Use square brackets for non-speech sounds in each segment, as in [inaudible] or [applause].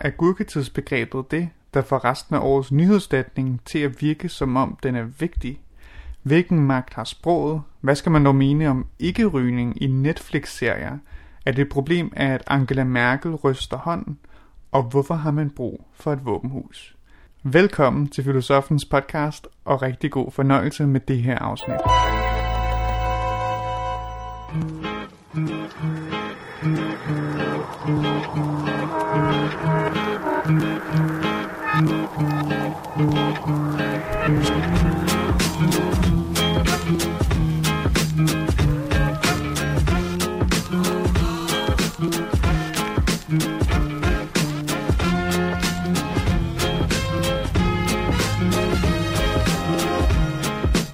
agurketidsbegrebet det, der får resten af årets nyhedsdatning til at virke som om den er vigtig? Hvilken magt har sproget? Hvad skal man dog mene om ikke-rygning i Netflix-serier? Er det et problem, at Angela Merkel ryster hånden? Og hvorfor har man brug for et våbenhus? Velkommen til Filosofens podcast, og rigtig god fornøjelse med det her afsnit.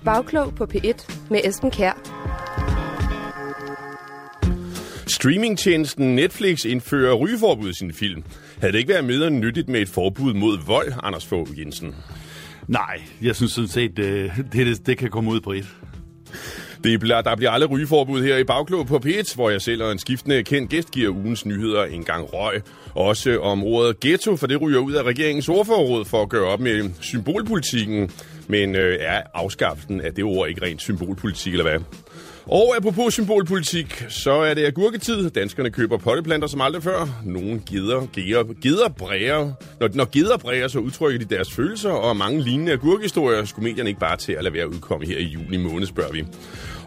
Bagklog på P1 med Esben Kær. Streamingtjenesten Netflix indfører rygeforbud i sin film. Havde det ikke været mere nyttigt med et forbud mod vold, Anders Fogh Jensen? Nej, jeg synes sådan set, øh, det, det, det kan komme ud på et. Det bliver, der bliver aldrig rygeforbud her i Bagklog på P1, hvor jeg selv og en skiftende kendt gæst giver ugens nyheder en gang røg. Også om ordet ghetto, for det ryger ud af regeringens ordforråd for at gøre op med symbolpolitikken. Men øh, er afskaffelsen af det ord ikke rent symbolpolitik, eller hvad? Og apropos symbolpolitik, så er det agurketid. Danskerne køber potteplanter som aldrig før. Nogle gider, gider, gider bræger. Når, når gider bræger, så udtrykker de deres følelser, og mange lignende agurkehistorier skulle medierne ikke bare til at lade være udkomme her i juni måned, spørger vi.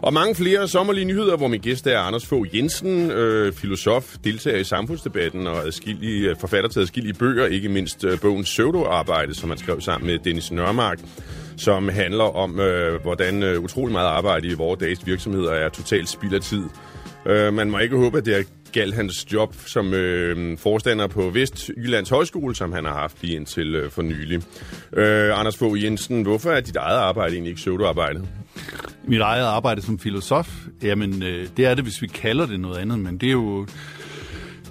Og mange flere sommerlige nyheder, hvor min gæst er Anders Fogh Jensen, øh, filosof, deltager i samfundsdebatten og adskillige, øh, forfatter til adskillige bøger, ikke mindst øh, bogen Pseudo-arbejde, som han skrev sammen med Dennis Nørmark som handler om, øh, hvordan øh, utrolig meget arbejde i vores dages virksomheder er totalt spild af tid. Øh, man må ikke håbe, at det er galt hans job som øh, forstander på Vestjyllands Højskole, som han har haft lige indtil øh, for nylig. Øh, Anders Fogh Jensen, hvorfor er dit eget arbejde egentlig ikke pseudoarbejde? Mit eget arbejde som filosof, jamen øh, det er det, hvis vi kalder det noget andet, men det er jo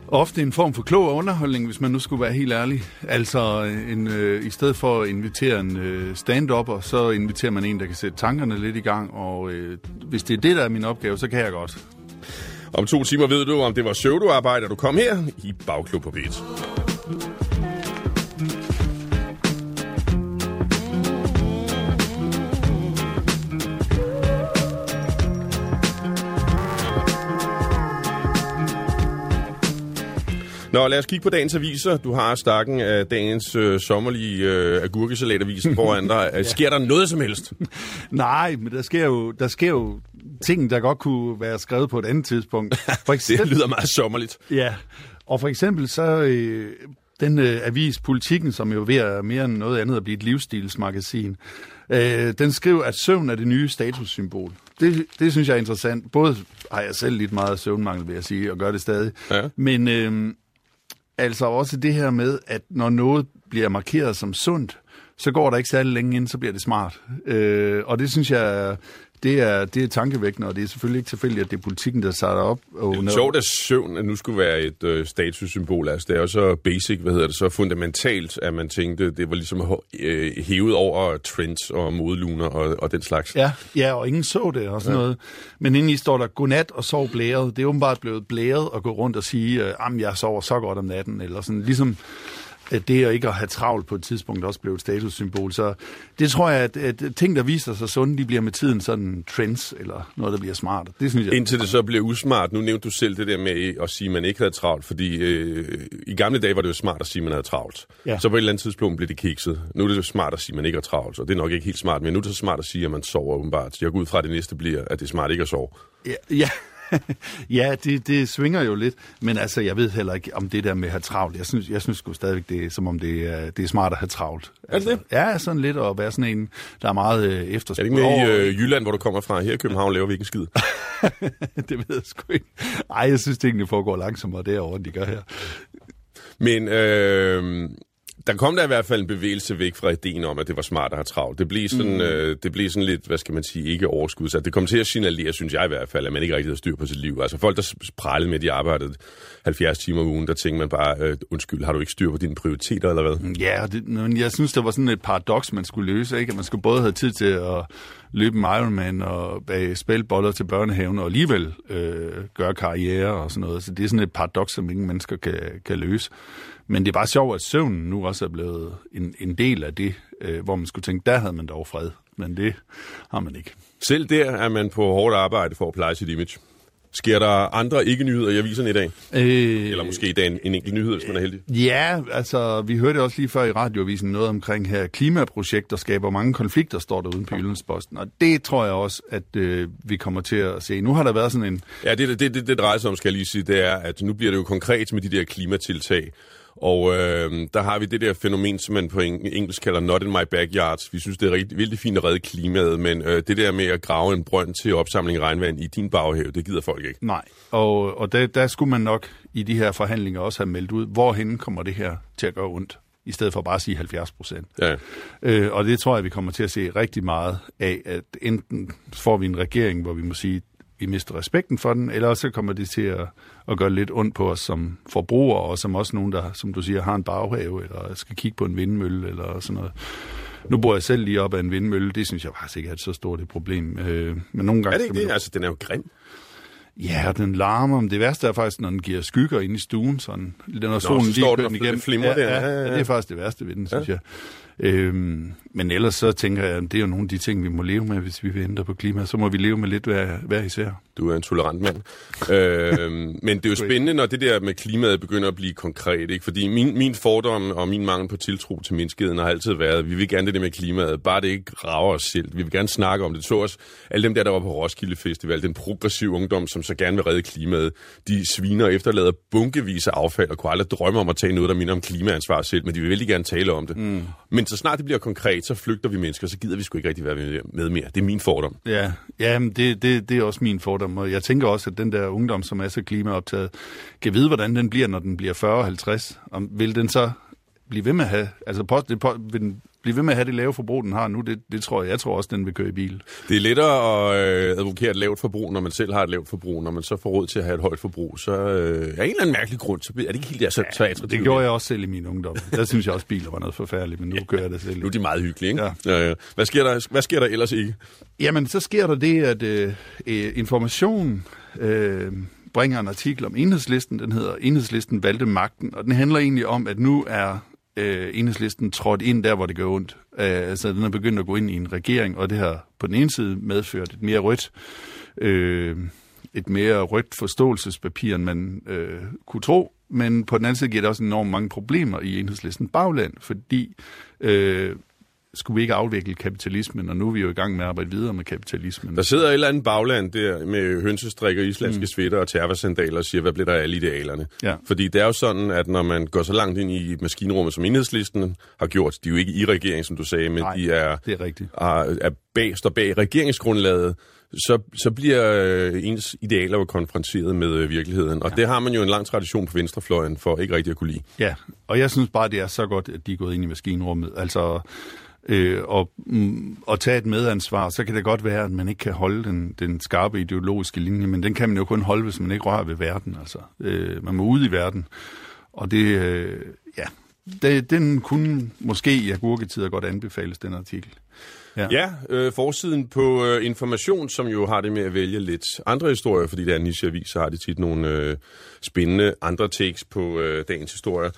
ofte en form for klog underholdning, hvis man nu skulle være helt ærlig. Altså, øh, en, øh, i stedet for at invitere en øh, stand-upper, så inviterer man en, der kan sætte tankerne lidt i gang, og øh, hvis det er det, der er min opgave, så kan jeg godt. Om to timer ved du, om det var pseudoarbejde, du kom her i Bagklub på Beat. Nå, lad os kigge på dagens aviser. Du har stakken af dagens øh, sommerlige øh, agurkesalatavisen foran dig. [laughs] ja. Sker der noget som helst? [laughs] Nej, men der sker, jo, der sker jo ting, der godt kunne være skrevet på et andet tidspunkt. For [laughs] eksempel, det lyder meget sommerligt. Ja, og for eksempel så... Øh, den øh, avis Politikken, som jo ved at mere end noget andet at blive et livsstilsmagasin, øh, den skriver, at søvn er det nye statussymbol. Det, det synes jeg er interessant. Både har jeg selv lidt meget søvnmangel, vil jeg sige, og gør det stadig. Ja. Men øh, altså også det her med, at når noget bliver markeret som sundt, så går der ikke særlig længe ind, så bliver det smart. Øh, og det synes jeg det er, det er tankevækkende, og det er selvfølgelig ikke tilfældigt, at det er politikken, der starter op. Og det er sjovt, at søvn at nu skulle være et øh, statussymbol. Altså, det er jo så basic, hvad hedder det, så fundamentalt, at man tænkte, det var ligesom øh, hævet over trends og modeluner og, og den slags. Ja, ja, og ingen så det og sådan ja. noget. Men inden i står der, godnat og sov blæret. Det er åbenbart blevet blæret at gå rundt og sige, øh, jeg sover så godt om natten, eller sådan ligesom at det at ikke at have travlt på et tidspunkt også blev et statussymbol. Så det tror jeg, at, at ting, der viser sig sunde, de bliver med tiden sådan trends, eller noget, der bliver smart. Det synes jeg. Indtil det så bliver usmart. Nu nævnte du selv det der med at sige, at man ikke havde travlt, fordi øh, i gamle dage var det jo smart at sige, at man havde travlt. Ja. Så på et eller andet tidspunkt blev det kikset. Nu er det jo smart at sige, at man ikke har travlt, og det er nok ikke helt smart, men nu er det så smart at sige, at man sover åbenbart. Jeg går ud fra, at det næste bliver, at det er smart ikke at sove. Ja, ja. [laughs] ja, det, det svinger jo lidt, men altså, jeg ved heller ikke om det der med at have travlt. Jeg synes, jeg synes sgu stadigvæk, det er som om det er, det er smart at have travlt. Altså, er det det? Ja, sådan lidt at være sådan en, der er meget øh, efterspurgt. Er det ikke med i øh, Jylland, hvor du kommer fra? Her i København laver vi ikke en skid. [laughs] det ved jeg sgu ikke. Ej, jeg synes, tingene foregår langsommere derovre, end de gør her. Men øh, der kom der i hvert fald en bevægelse væk fra ideen om, at det var smart at have travlt. Det blev sådan, mm. øh, det blev sådan lidt, hvad skal man sige, ikke overskud. det kom til at signalere, synes jeg i hvert fald, at man ikke rigtig havde styr på sit liv. Altså folk, der prallede med, at de arbejdede 70 timer om ugen, der tænkte man bare, øh, undskyld, har du ikke styr på dine prioriteter, eller hvad? Ja, det, men jeg synes, det var sådan et paradoks, man skulle løse, ikke? At man skulle både have tid til at løbe en Ironman og bage spilboller til børnehaven og alligevel øh, gøre karriere og sådan noget. Så det er sådan et paradoks, som ingen mennesker kan, kan løse. Men det er bare sjovt, at søvnen nu også er blevet en, en del af det, øh, hvor man skulle tænke, der havde man dog fred. Men det har man ikke. Selv der er man på hårdt arbejde for at pleje sit image. Sker der andre ikke-nyheder i aviserne i dag? Øh, Eller måske i dag en, en enkelt nyhed, hvis man er heldig? Ja, altså, vi hørte også lige før i radioavisen noget omkring her klimaprojekt, der skaber mange konflikter, står der uden på Jyllandsposten. Og det tror jeg også, at øh, vi kommer til at se. Nu har der været sådan en... Ja, det, det, det, det drejer sig om, skal jeg lige sige, det er, at nu bliver det jo konkret med de der klimatiltag. Og øh, der har vi det der fænomen, som man på engelsk kalder not in my backyard. Vi synes, det er rigtig, virkelig fint at redde klimaet, men øh, det der med at grave en brønd til opsamling af regnvand i din baghave, det gider folk ikke. Nej, og, og der, der skulle man nok i de her forhandlinger også have meldt ud, hvorhen kommer det her til at gøre ondt i stedet for bare at sige 70 procent. Ja. Øh, og det tror jeg, vi kommer til at se rigtig meget af, at enten får vi en regering, hvor vi må sige, vi mister respekten for den, eller så kommer det til at, at gøre lidt ondt på os som forbrugere, og som også nogen, der, som du siger, har en baghave, eller skal kigge på en vindmølle, eller sådan noget. Nu bor jeg selv lige op af en vindmølle, det synes jeg faktisk ikke er et så stort et problem. Øh, men nogle gange er det ikke det? Altså, den er jo grim. Ja, den larmer, men det værste er faktisk, når den giver skygger ind i stuen, sådan, når Nå, solen så lige står kører den igennem. flimrer ja, der. Ja, Ja, ja, ja. ja, det er faktisk det værste ved den, synes jeg. Øhm, men ellers så tænker jeg, at det er jo nogle af de ting, vi må leve med, hvis vi vil ændre på klima. Så må vi leve med lidt hver, hver især. Du er en tolerant mand. [laughs] øh, men det er jo spændende, når det der med klimaet begynder at blive konkret. Ikke? Fordi min, min fordom og min mangel på tiltro til menneskeheden har altid været, at vi vil gerne det der med klimaet, bare det ikke rager os selv. Vi vil gerne snakke om det. Så også alle dem der, der var på Roskilde Festival, den progressive ungdom, som så gerne vil redde klimaet, de sviner og efterlader bunkevis af affald og kunne aldrig drømme om at tage noget, der minder om klimaansvar selv, men de vil vældig gerne tale om det. Mm. Men så snart det bliver konkret, så flygter vi mennesker, så gider vi sgu ikke rigtig være med, mere. Det er min fordom. Ja, ja men det, det, det er også min fordom, og jeg tænker også, at den der ungdom, som er så klimaoptaget, kan vide, hvordan den bliver, når den bliver 40-50. Om, vil den så blive ved med at have, altså post, det, po- vil den blive ved med at have det lave forbrug, den har nu, det, det tror jeg, jeg tror også, den vil køre i bil. Det er lettere at øh, advokere et lavt forbrug, når man selv har et lavt forbrug. Når man så får råd til at have et højt forbrug, så øh, af en eller anden mærkelig grund, så er det ikke helt der, så, så attraktivt. Det gjorde jeg også selv i min ungdom. Der synes jeg også, biler var noget forfærdeligt, men nu kører jeg det selv. Nu er de meget hyggelige, ikke? Ja. Ja, ja. Hvad, sker der, hvad sker der ellers ikke? Jamen, så sker der det, at øh, øh, information øh, bringer en artikel om enhedslisten. Den hedder Enhedslisten valgte magten, og den handler egentlig om, at nu er øh, enhedslisten trådt ind der, hvor det gør ondt. Øh, altså, den er begyndt at gå ind i en regering, og det har på den ene side medført et mere rødt, øh, et mere rødt forståelsespapir, end man øh, kunne tro. Men på den anden side giver det også enormt mange problemer i enhedslisten bagland, fordi øh, skulle vi ikke afvikle kapitalismen, og nu er vi jo i gang med at arbejde videre med kapitalismen. Der sidder et eller andet bagland der med hønsestrikker, islandske mm. svitter og tervasandaler og siger, hvad bliver der af alle idealerne? Ja. Fordi det er jo sådan, at når man går så langt ind i maskinrummet, som enhedslisten har gjort, de er jo ikke i regering, som du sagde, men Nej, de er, det er rigtigt. er, er bag, står bag regeringsgrundlaget, så, så bliver øh, ens idealer jo konfronteret med øh, virkeligheden. Og ja. det har man jo en lang tradition på venstrefløjen for ikke rigtig at kunne lide. Ja, og jeg synes bare, det er så godt, at de er gået ind i maskinrummet. Altså, øh, og, mm, og tage et medansvar, så kan det godt være, at man ikke kan holde den, den skarpe ideologiske linje, men den kan man jo kun holde, hvis man ikke rører ved verden. Altså, øh, man må ud i verden. Og det, øh, ja, det, den kunne måske i agurketider godt anbefales, den artikel. Ja, ja øh, forsiden på øh, Information, som jo har det med at vælge lidt andre historier, fordi det er en nicheavis, så har de tit nogle øh, spændende andre takes på øh, dagens historier.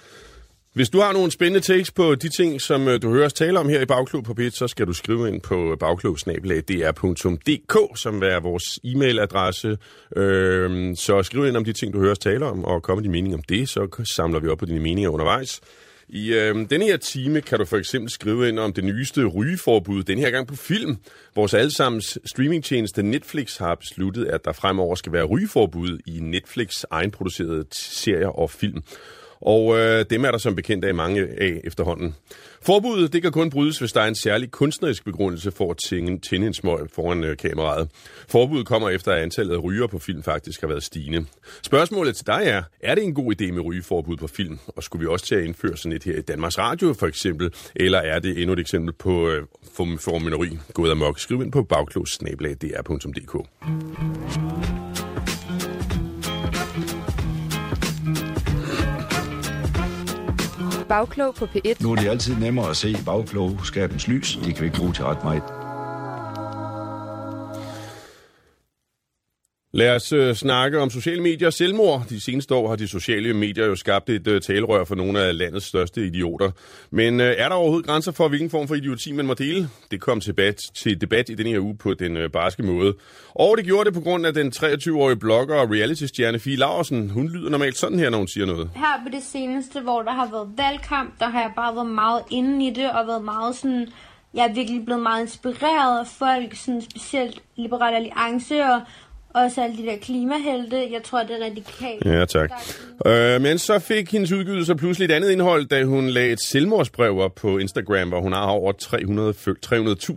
Hvis du har nogle spændende takes på de ting, som øh, du hører os tale om her i Bagklub på P1, så skal du skrive ind på øh, bagklubsnabelag.dr.dk, som er vores e-mailadresse. Øh, så skriv ind om de ting, du hører os tale om, og kom med din mening om det, så samler vi op på dine meninger undervejs. I øh, denne her time kan du for eksempel skrive ind om det nyeste rygeforbud, den her gang på film. Vores allesammens streamingtjeneste Netflix har besluttet, at der fremover skal være rygeforbud i Netflix egenproducerede serier og film. Og øh, dem er der som bekendt af mange af efterhånden. Forbuddet det kan kun brydes, hvis der er en særlig kunstnerisk begrundelse for at tænde, tænde en smøg foran øh, kameraet. Forbuddet kommer efter, at antallet af ryger på film faktisk har været stigende. Spørgsmålet til dig er, er det en god idé med rygeforbud på film? Og skulle vi også til at indføre sådan et her i Danmarks Radio for eksempel? Eller er det endnu et eksempel på øh, formyneri gået amok? Skriv ind på bagklogs.dr.dk. Bagklog på P1. Nu er det altid nemmere at se bagklogskabens lys. Det kan vi ikke bruge til ret meget. Lad os øh, snakke om sociale medier og selvmord. De seneste år har de sociale medier jo skabt et øh, talerør for nogle af landets største idioter. Men øh, er der overhovedet grænser for, hvilken form for idioti man må dele? Det kom til debat, til debat i denne her uge på den øh, barske måde. Og det gjorde det på grund af den 23-årige blogger og reality-stjerne Fie Laursen. Hun lyder normalt sådan her, når hun siger noget. Her på det seneste, hvor der har været valgkamp, der har jeg bare været meget inde i det og været meget sådan... Jeg er virkelig blevet meget inspireret af folk, sådan specielt Liberal Alliance og også alle de der klimahelte. Jeg tror, det er radikalt. Ja, tak. Øh, men så fik hendes udgivelse pludselig et andet indhold, da hun lagde et selvmordsbrev op på Instagram, hvor hun har over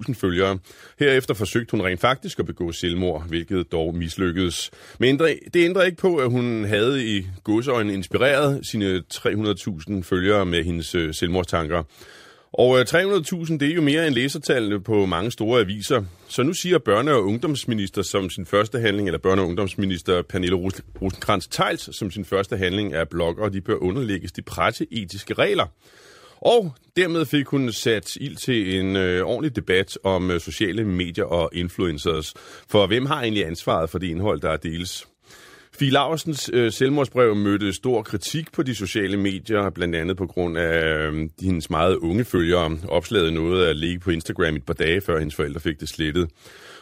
300.000 følgere. Herefter forsøgte hun rent faktisk at begå selvmord, hvilket dog mislykkedes. Men det ændrer ikke på, at hun havde i godsøjne inspireret sine 300.000 følgere med hendes øh, selvmordstanker. Og øh, 300.000, det er jo mere end læsertallene på mange store aviser. Så nu siger børne- og ungdomsminister som sin første handling, eller børne- og ungdomsminister Pernille rosenkrantz teils som sin første handling er blogger, og de bør underlægges de presseetiske regler. Og dermed fik hun sat ild til en øh, ordentlig debat om øh, sociale medier og influencers. For hvem har egentlig ansvaret for det indhold, der deles? Fie Larsens øh, selvmordsbrev mødte stor kritik på de sociale medier, blandt andet på grund af øh, hendes meget unge følgere. Opslaget noget at ligge på Instagram et par dage, før hendes forældre fik det slettet.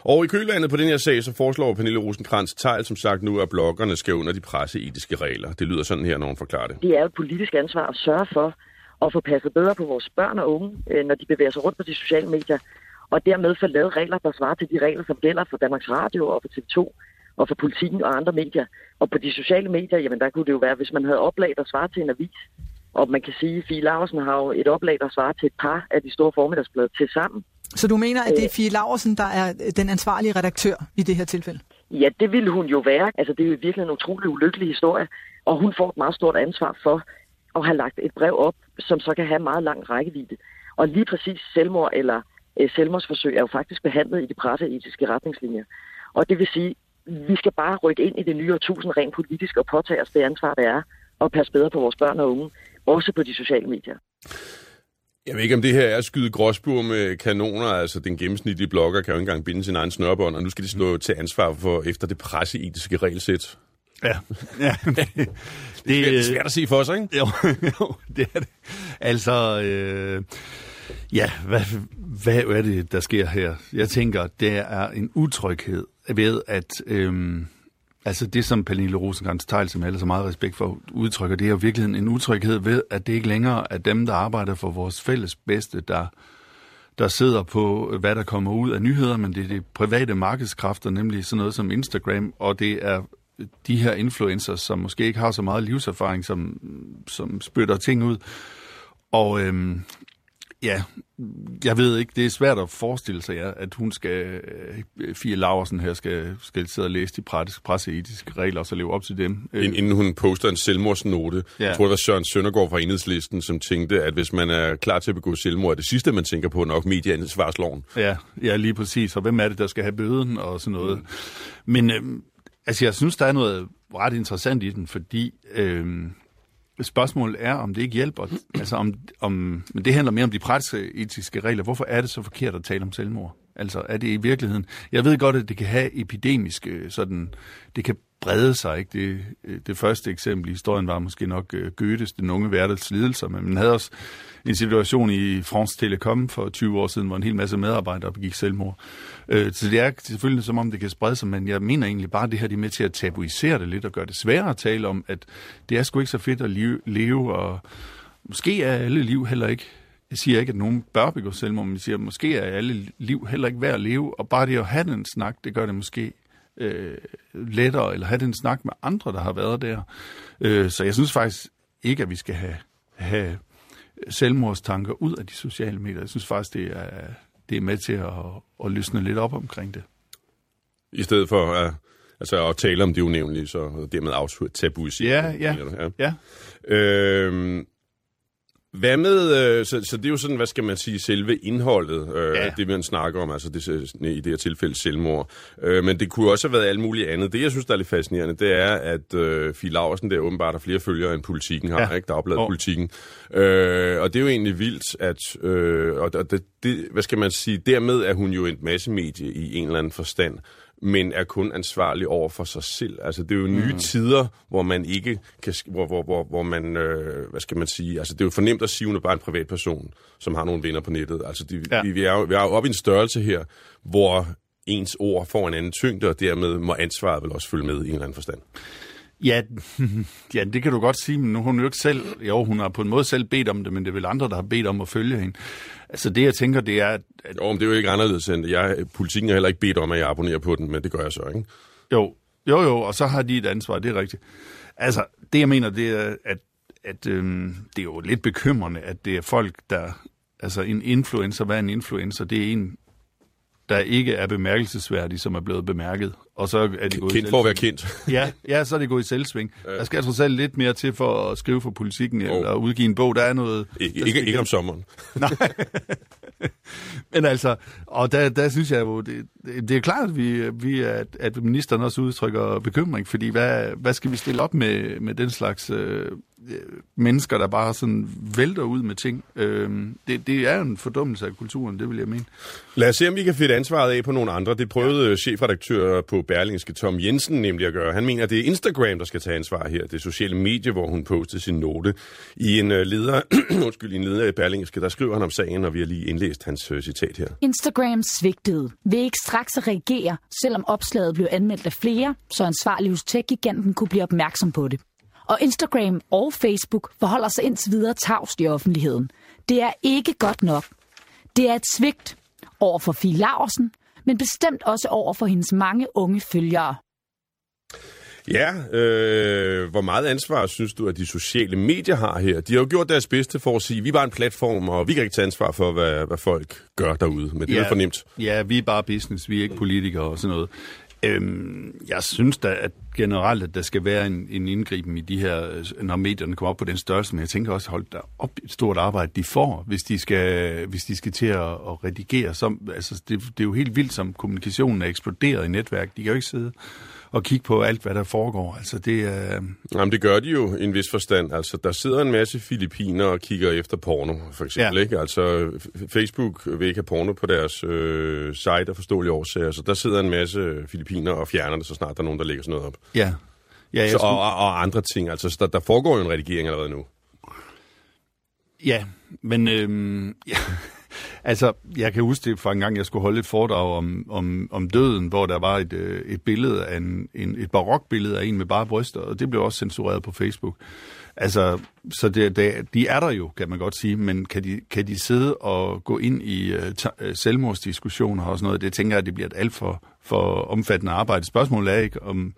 Og i kølvandet på den her sag, så foreslår Pernille rosenkrantz Tejl som sagt nu, at bloggerne skal under de presseetiske regler. Det lyder sådan her, når hun forklarer det. Det er et politisk ansvar at sørge for at få passet bedre på vores børn og unge, øh, når de bevæger sig rundt på de sociale medier, og dermed få lavet regler, der svarer til de regler, som gælder for Danmarks Radio og for TV2 og for politikken og andre medier. Og på de sociale medier, jamen der kunne det jo være, hvis man havde oplag, der svarer til en avis, og man kan sige, at Fie Laversen har jo et oplag, der svarer til et par af de store formiddagsblade til sammen. Så du mener, at det er øh. Fie Laversen, der er den ansvarlige redaktør i det her tilfælde? Ja, det ville hun jo være. Altså, det er jo virkelig en utrolig ulykkelig historie. Og hun får et meget stort ansvar for at have lagt et brev op, som så kan have meget lang rækkevidde. Og lige præcis selvmord eller øh, selvmordsforsøg er jo faktisk behandlet i de presseetiske retningslinjer. Og det vil sige, vi skal bare rykke ind i det nye årtusind rent politisk og påtage os det ansvar, det er at passe bedre på vores børn og unge, også på de sociale medier. Jeg ved ikke, om det her er at skyde gråsbur med kanoner. Altså, den gennemsnitlige blogger kan jo ikke engang binde sin egen snørbånd, og nu skal de stå til ansvar for efter det presseetiske regelsæt. Ja, ja [laughs] det, det, det er svært at sige for sig, ikke? Jo, [laughs] jo det er det. Altså, øh, ja, hvad, hvad er det, der sker her? Jeg tænker, det er en utryghed ved, at øhm, altså det, som Pernille rosenkrantz Tejl, som jeg har så meget respekt for, udtrykker, det er jo virkelig en utryghed ved, at det ikke længere er dem, der arbejder for vores fælles bedste, der, der sidder på, hvad der kommer ud af nyheder, men det er de private markedskræfter, nemlig sådan noget som Instagram, og det er de her influencers, som måske ikke har så meget livserfaring, som, som spytter ting ud. Og øhm, Ja, jeg ved ikke, det er svært at forestille sig, ja, at hun skal, øh, Fie Laversen her, skal, skal sidde og læse de presseetiske regler og så leve op til dem. Inden hun poster en selvmordsnote. Ja. Jeg tror, det var Søren Søndergaard fra Enhedslisten, som tænkte, at hvis man er klar til at begå selvmord, er det sidste, man tænker på nok medieansvarsloven. Ja, ja, lige præcis. Og hvem er det, der skal have bøden og sådan noget. Mm. Men øh, altså, jeg synes, der er noget ret interessant i den, fordi... Øh, Spørgsmålet er, om det ikke hjælper. Altså om, om, men det handler mere om de etiske regler. Hvorfor er det så forkert at tale om selvmord? Altså er det i virkeligheden... Jeg ved godt, at det kan have epidemiske øh, sådan... Det kan brede sig. Ikke? Det, øh, det første eksempel i historien var måske nok øh, Goethes, den unge hverdags lidelser, men man havde også en situation i France Telecom for 20 år siden, hvor en hel masse medarbejdere begik selvmord. Uh, så det er selvfølgelig som om, det kan sprede sig, men jeg mener egentlig bare, at det her de er med til at tabuisere det lidt og gøre det sværere at tale om, at det er sgu ikke så fedt at leve, og måske er alle liv heller ikke jeg siger ikke, at nogen bør begå selvmord, men jeg siger, at måske er alle liv heller ikke værd at leve, og bare det at have den snak, det gør det måske øh, lettere, eller have den snak med andre, der har været der. Øh, så jeg synes faktisk ikke, at vi skal have, have selvmordstanker ud af de sociale medier. Jeg synes faktisk, det er, det er med til at, at løsne lidt op omkring det. I stedet for at, altså at tale om det unævnlige, så dermed aftabuisere. Ja, ja, ja. ja. Øh, hvad med, øh, så, så det er jo sådan, hvad skal man sige, selve indholdet, øh, ja. det man snakker om, altså det, i det her tilfælde selvmord. Øh, men det kunne også have været alt muligt andet. Det, jeg synes, der er lidt fascinerende, det er, at øh, Fie Laursen der åbenbart har flere følgere end politikken har, ja. ikke? Der er oh. politikken. Øh, og det er jo egentlig vildt, at, øh, og det, det, hvad skal man sige, dermed er hun jo et massemedie i en eller anden forstand. Men er kun ansvarlig over for sig selv. Altså, det er jo nye mm. tider, hvor man ikke kan, hvor, hvor, hvor, hvor man, øh, hvad skal man sige, altså, det er jo fornemt at sige, at bare en privatperson, som har nogle venner på nettet. Altså, de, ja. vi, vi, er jo, vi er jo oppe i en størrelse her, hvor ens ord får en anden tyngde, og dermed må ansvaret vel også følge med i en eller anden forstand. Ja, [laughs] ja, det kan du godt sige, men nu hun jo ikke selv, jo, hun har på en måde selv bedt om det, men det er vel andre, der har bedt om at følge hende. Altså det, jeg tænker, det er... At, jo, men det er jo ikke anderledes end, jeg, politikken har heller ikke bedt om, at jeg abonnerer på den, men det gør jeg så, ikke? Jo, jo, jo, og så har de et ansvar, det er rigtigt. Altså, det jeg mener, det er, at, at øhm, det er jo lidt bekymrende, at det er folk, der... Altså en influencer, hvad er en influencer? Det er en, der ikke er bemærkelsesværdig, som er blevet bemærket. Og så er de gået kendt for at være kendt. ja, ja, så er det gået i selvsving. Ja. Der skal trods alt lidt mere til for at skrive for politikken, oh. eller udgive en bog. Der er noget... Ikke, ikke, ikke om sommeren. [laughs] Nej. Men altså, og der, der synes jeg jo, det, det er klart, at, vi, vi, at, at ministeren også udtrykker bekymring, fordi hvad, hvad skal vi stille op med, med den slags øh, mennesker, der bare sådan vælter ud med ting. Øh, det, det er jo en fordummelse af kulturen, det vil jeg mene. Lad os se, om vi kan finde ansvaret af på nogle andre. Det prøvede ja. chefredaktør på Berlingske Tom Jensen nemlig at gøre. Han mener, at det er Instagram, der skal tage ansvar her. Det sociale medie, hvor hun postede sin note. I en øh, leder, [clears throat] undskyld, i en leder i Berlingske, der skriver han om sagen, og vi har lige indlæst hans citat her. Instagram svigtede. Vil ikke straks reagere, selvom opslaget blev anmeldt af flere, så ansvarlig hos tech-giganten kunne blive opmærksom på det. Og Instagram og Facebook forholder sig indtil videre tavst i offentligheden. Det er ikke godt nok. Det er et svigt over for Fie Laversen, men bestemt også over for hendes mange unge følgere. Ja, øh, hvor meget ansvar synes du, at de sociale medier har her? De har jo gjort deres bedste for at sige, at vi er bare en platform, og vi kan ikke tage ansvar for, hvad, hvad folk gør derude. Men det ja, er fornemt. Ja, vi er bare business, vi er ikke politikere og sådan noget. Øhm, jeg synes da at generelt, at der skal være en, en indgriben i de her, når medierne kommer op på den størrelse, men jeg tænker også, hold der op et stort arbejde, de får, hvis de skal, hvis de skal til at, at redigere. Så, altså, det, det er jo helt vildt, som kommunikationen er eksploderet i netværk. De kan jo ikke sidde og kigge på alt, hvad der foregår. Altså, det, øh... Jamen, det gør de jo i en vis forstand. Altså, der sidder en masse filipiner og kigger efter porno, for eksempel. Ja. Ikke? Altså, Facebook vil ikke have porno på deres øh, site af forståelige årsager, så der sidder en masse filipiner og fjerner det, så snart der er nogen, der lægger sådan noget op. Ja. ja så, skulle... og, og andre ting. Altså, der, der foregår jo en redigering allerede nu. Ja, men øh, [laughs] ja, Altså, jeg kan huske det fra en gang, jeg skulle holde et foredrag om, om, om døden, hvor der var et, øh, et billede af en, en, et barokbillede af en med bare bryster, og det blev også censureret på Facebook. Altså, så det, det, de er der jo, kan man godt sige, men kan de, kan de sidde og gå ind i uh, selvmordsdiskussioner og sådan noget? Det tænker jeg, det bliver et alt for, for omfattende arbejde. Spørgsmålet er ikke, om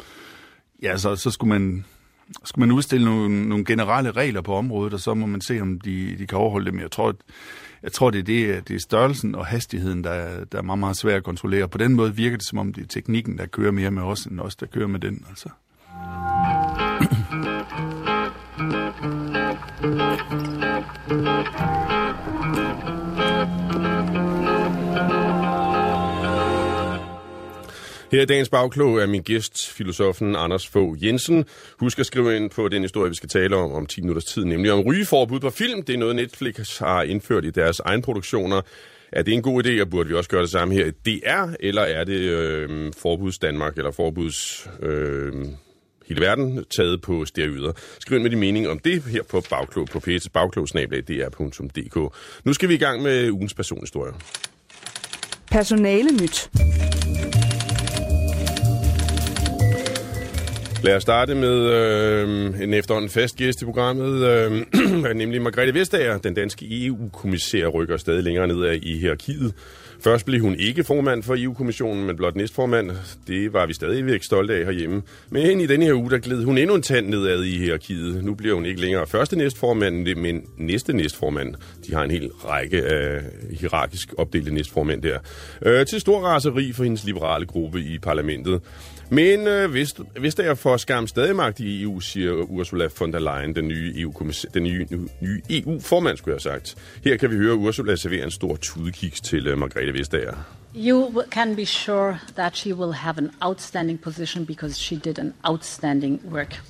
ja, så, så skulle man skulle man udstille nogle, nogle generelle regler på området, og så må man se, om de, de kan overholde dem. Jeg tror, at jeg tror, det er, det, det er størrelsen og hastigheden, der, der er meget, meget svært at kontrollere. På den måde virker det, som om det er teknikken, der kører mere med os, end os, der kører med den. Altså. [clears throat] Her i dagens bagklog er min gæst, filosofen Anders Fogh Jensen. Husk at skrive ind på den historie, vi skal tale om om 10 minutters tid, nemlig om rygeforbud på film. Det er noget, Netflix har indført i deres egen produktioner. Er det en god idé, og burde vi også gøre det samme her i DR, eller er det øh, forbuds Danmark, eller forbuds øh, hele verden, taget på steroider? Skriv ind med din mening om det her på Bagklog på p bagklogsnablag.dr.dk. Nu skal vi i gang med ugens personhistorie. Personale nyt. Lad os starte med øh, en efterhånden fast gæst i programmet, øh, [clears throat] nemlig Margrethe Vestager, den danske EU-kommissær, rykker stadig længere ned i hierarkiet. Først blev hun ikke formand for EU-kommissionen, men blot næstformand. Det var vi stadigvæk stolte af herhjemme. Men i denne her uge, der gled hun endnu en tand nedad i hierarkiet. Nu bliver hun ikke længere første næstformand, men næste næstformand. De har en hel række af hierarkisk opdelte næstformænd der. Øh, til stor raseri for hendes liberale gruppe i parlamentet. Men øh, hvis, hvis der er for skam stadig magt i EU, siger Ursula von der Leyen, den nye EU, den nye, nye EU-formand, skulle jeg have sagt. Her kan vi høre Ursula servere en stor tudekiks til øh, Margrethe Vestager. You can be sure that she will have an outstanding position because she did an outstanding work.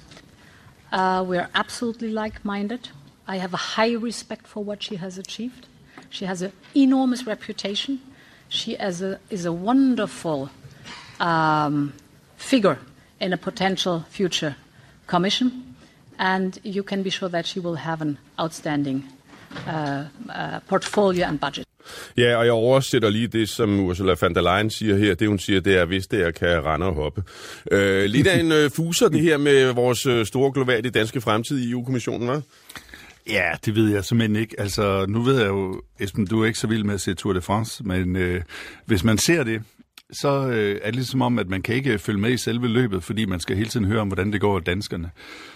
Uh, we are absolutely like-minded. I have a high respect for what she has achieved. She has an enormous reputation. She is a, is a wonderful um, figure in a potential future commission, and you can be sure that she will have an outstanding uh, uh, portfolio and budget. Ja, og jeg oversætter lige det, som Ursula von der Leyen siger her. Det, hun siger, det er, hvis det er, kan rende og hoppe. Øh, lidt af en øh, fuser, det her med vores øh, store globale danske fremtid i EU-kommissionen, hva'? Ja, det ved jeg simpelthen ikke. Altså, nu ved jeg jo, Esben, du er ikke så vild med at se Tour de France, men øh, hvis man ser det, så øh, er det ligesom om, at man kan ikke følge med i selve løbet, fordi man skal hele tiden høre om, hvordan det går af danskerne.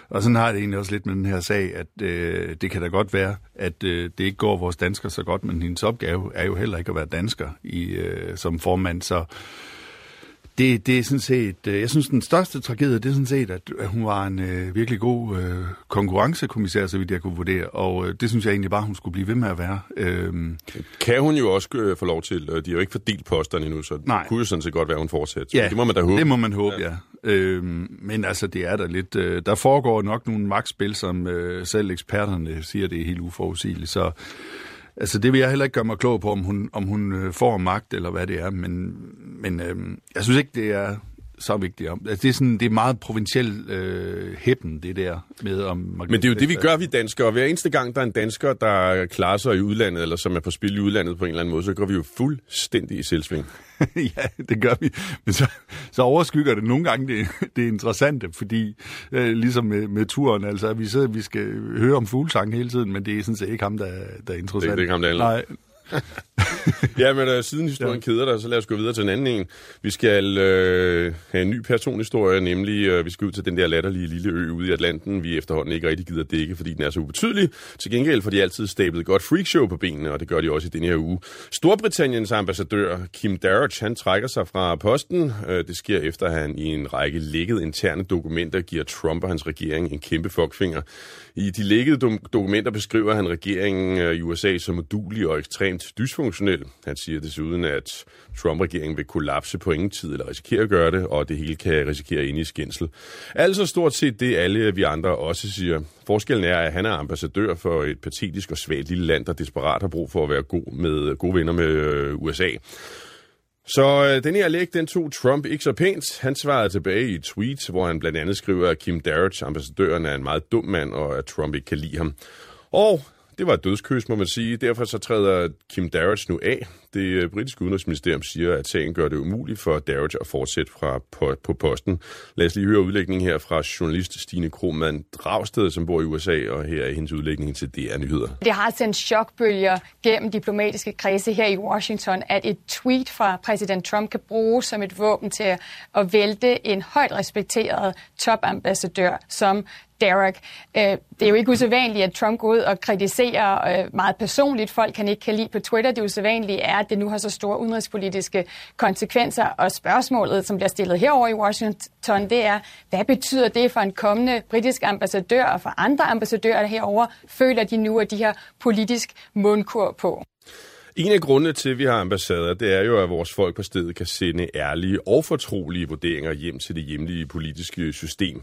Og sådan har det egentlig også lidt med den her sag, at øh, det kan da godt være, at øh, det ikke går vores danskere så godt, men hendes opgave er jo heller ikke at være dansker i, øh, som formand, så det, det er sådan set, øh, jeg synes, den største tragedie, det er sådan set, at, at hun var en øh, virkelig god øh, konkurrencekommissær, så vidt jeg kunne vurdere, og øh, det synes jeg egentlig bare, hun skulle blive ved med at være. Øhm, Kan hun jo også øh, få lov til, de har jo ikke fordelt posterne endnu, så Nej. det kunne jo sådan set godt være, hun fortsætter. ja, det må man da håbe. Det må man håbe, ja. ja. Øhm, men altså, det er der lidt, øh, der foregår nok nogle magtspil, som øh, selv eksperterne siger, det er helt uforudsigeligt, så Altså, det vil jeg heller ikke gøre mig klog på, om hun, om hun øh, får magt, eller hvad det er, men, men øh, jeg synes ikke, det er så vigtigt. Altså, det, er sådan, det er meget provinciel øh, hæppen, det der med om... Men det er jo det, vi gør, vi danskere. Hver eneste gang, der er en dansker, der klarer sig i udlandet, eller som er på spil i udlandet på en eller anden måde, så går vi jo fuldstændig i selvsving. [laughs] ja, det gør vi. Men så, så overskygger det nogle gange det, det interessante, fordi øh, ligesom med, med turen, altså vi, så, vi skal høre om fuglesang hele tiden, men det er sådan set ikke ham, der, der er interessant. Det er ikke ham, der handler. Nej, [laughs] ja, men uh, siden historien ja. keder dig, så lad os gå videre til en anden en. Vi skal øh, have en ny personhistorie, nemlig øh, vi skal ud til den der latterlige lille ø ude i Atlanten, vi efterhånden ikke rigtig gider dække, fordi den er så ubetydelig. Til gengæld får de altid stablet et godt freakshow på benene, og det gør de også i denne her uge. Storbritanniens ambassadør Kim Darroch, han trækker sig fra posten. Øh, det sker efter, at han i en række lækkede interne dokumenter giver Trump og hans regering en kæmpe fuckfinger. I de lækkede do- dokumenter beskriver han regeringen øh, i USA som modulig og ekstremt dysfunktionel. Han siger desuden, at Trump-regeringen vil kollapse på ingen tid eller risikere at gøre det, og det hele kan risikere ind i skændsel. Altså stort set det, alle vi andre også siger. Forskellen er, at han er ambassadør for et patetisk og svagt lille land, der desperat har brug for at være god med, gode venner med øh, USA. Så øh, den her læg, den tog Trump ikke så pænt. Han svarede tilbage i et tweet, hvor han blandt andet skriver, at Kim Darroch, ambassadøren, er en meget dum mand, og at Trump ikke kan lide ham. Og det var et dødskys, må man sige. Derfor så træder Kim Darroch nu af. Det øh, britiske udenrigsministerium siger, at sagen gør det umuligt for Darage at fortsætte fra på, på posten. Lad os lige høre udlægningen her fra journalist Stine Krohmann Dragsted, som bor i USA, og her er hendes udlægning til DR Nyheder. Det har sendt chokbølger gennem diplomatiske kredse her i Washington, at et tweet fra præsident Trump kan bruges som et våben til at vælte en højt respekteret topambassadør som Derek. Øh, det er jo ikke usædvanligt, at Trump går ud og kritiserer øh, meget personligt folk, han ikke kan lide på Twitter. Det usædvanlige er, at det nu har så store udenrigspolitiske konsekvenser. Og spørgsmålet, som bliver stillet herover i Washington, det er, hvad betyder det for en kommende britisk ambassadør og for andre ambassadører herover Føler de nu, at de har politisk mundkur på? En af grundene til, at vi har ambassader, det er jo, at vores folk på stedet kan sende ærlige og fortrolige vurderinger hjem til det hjemlige politiske system.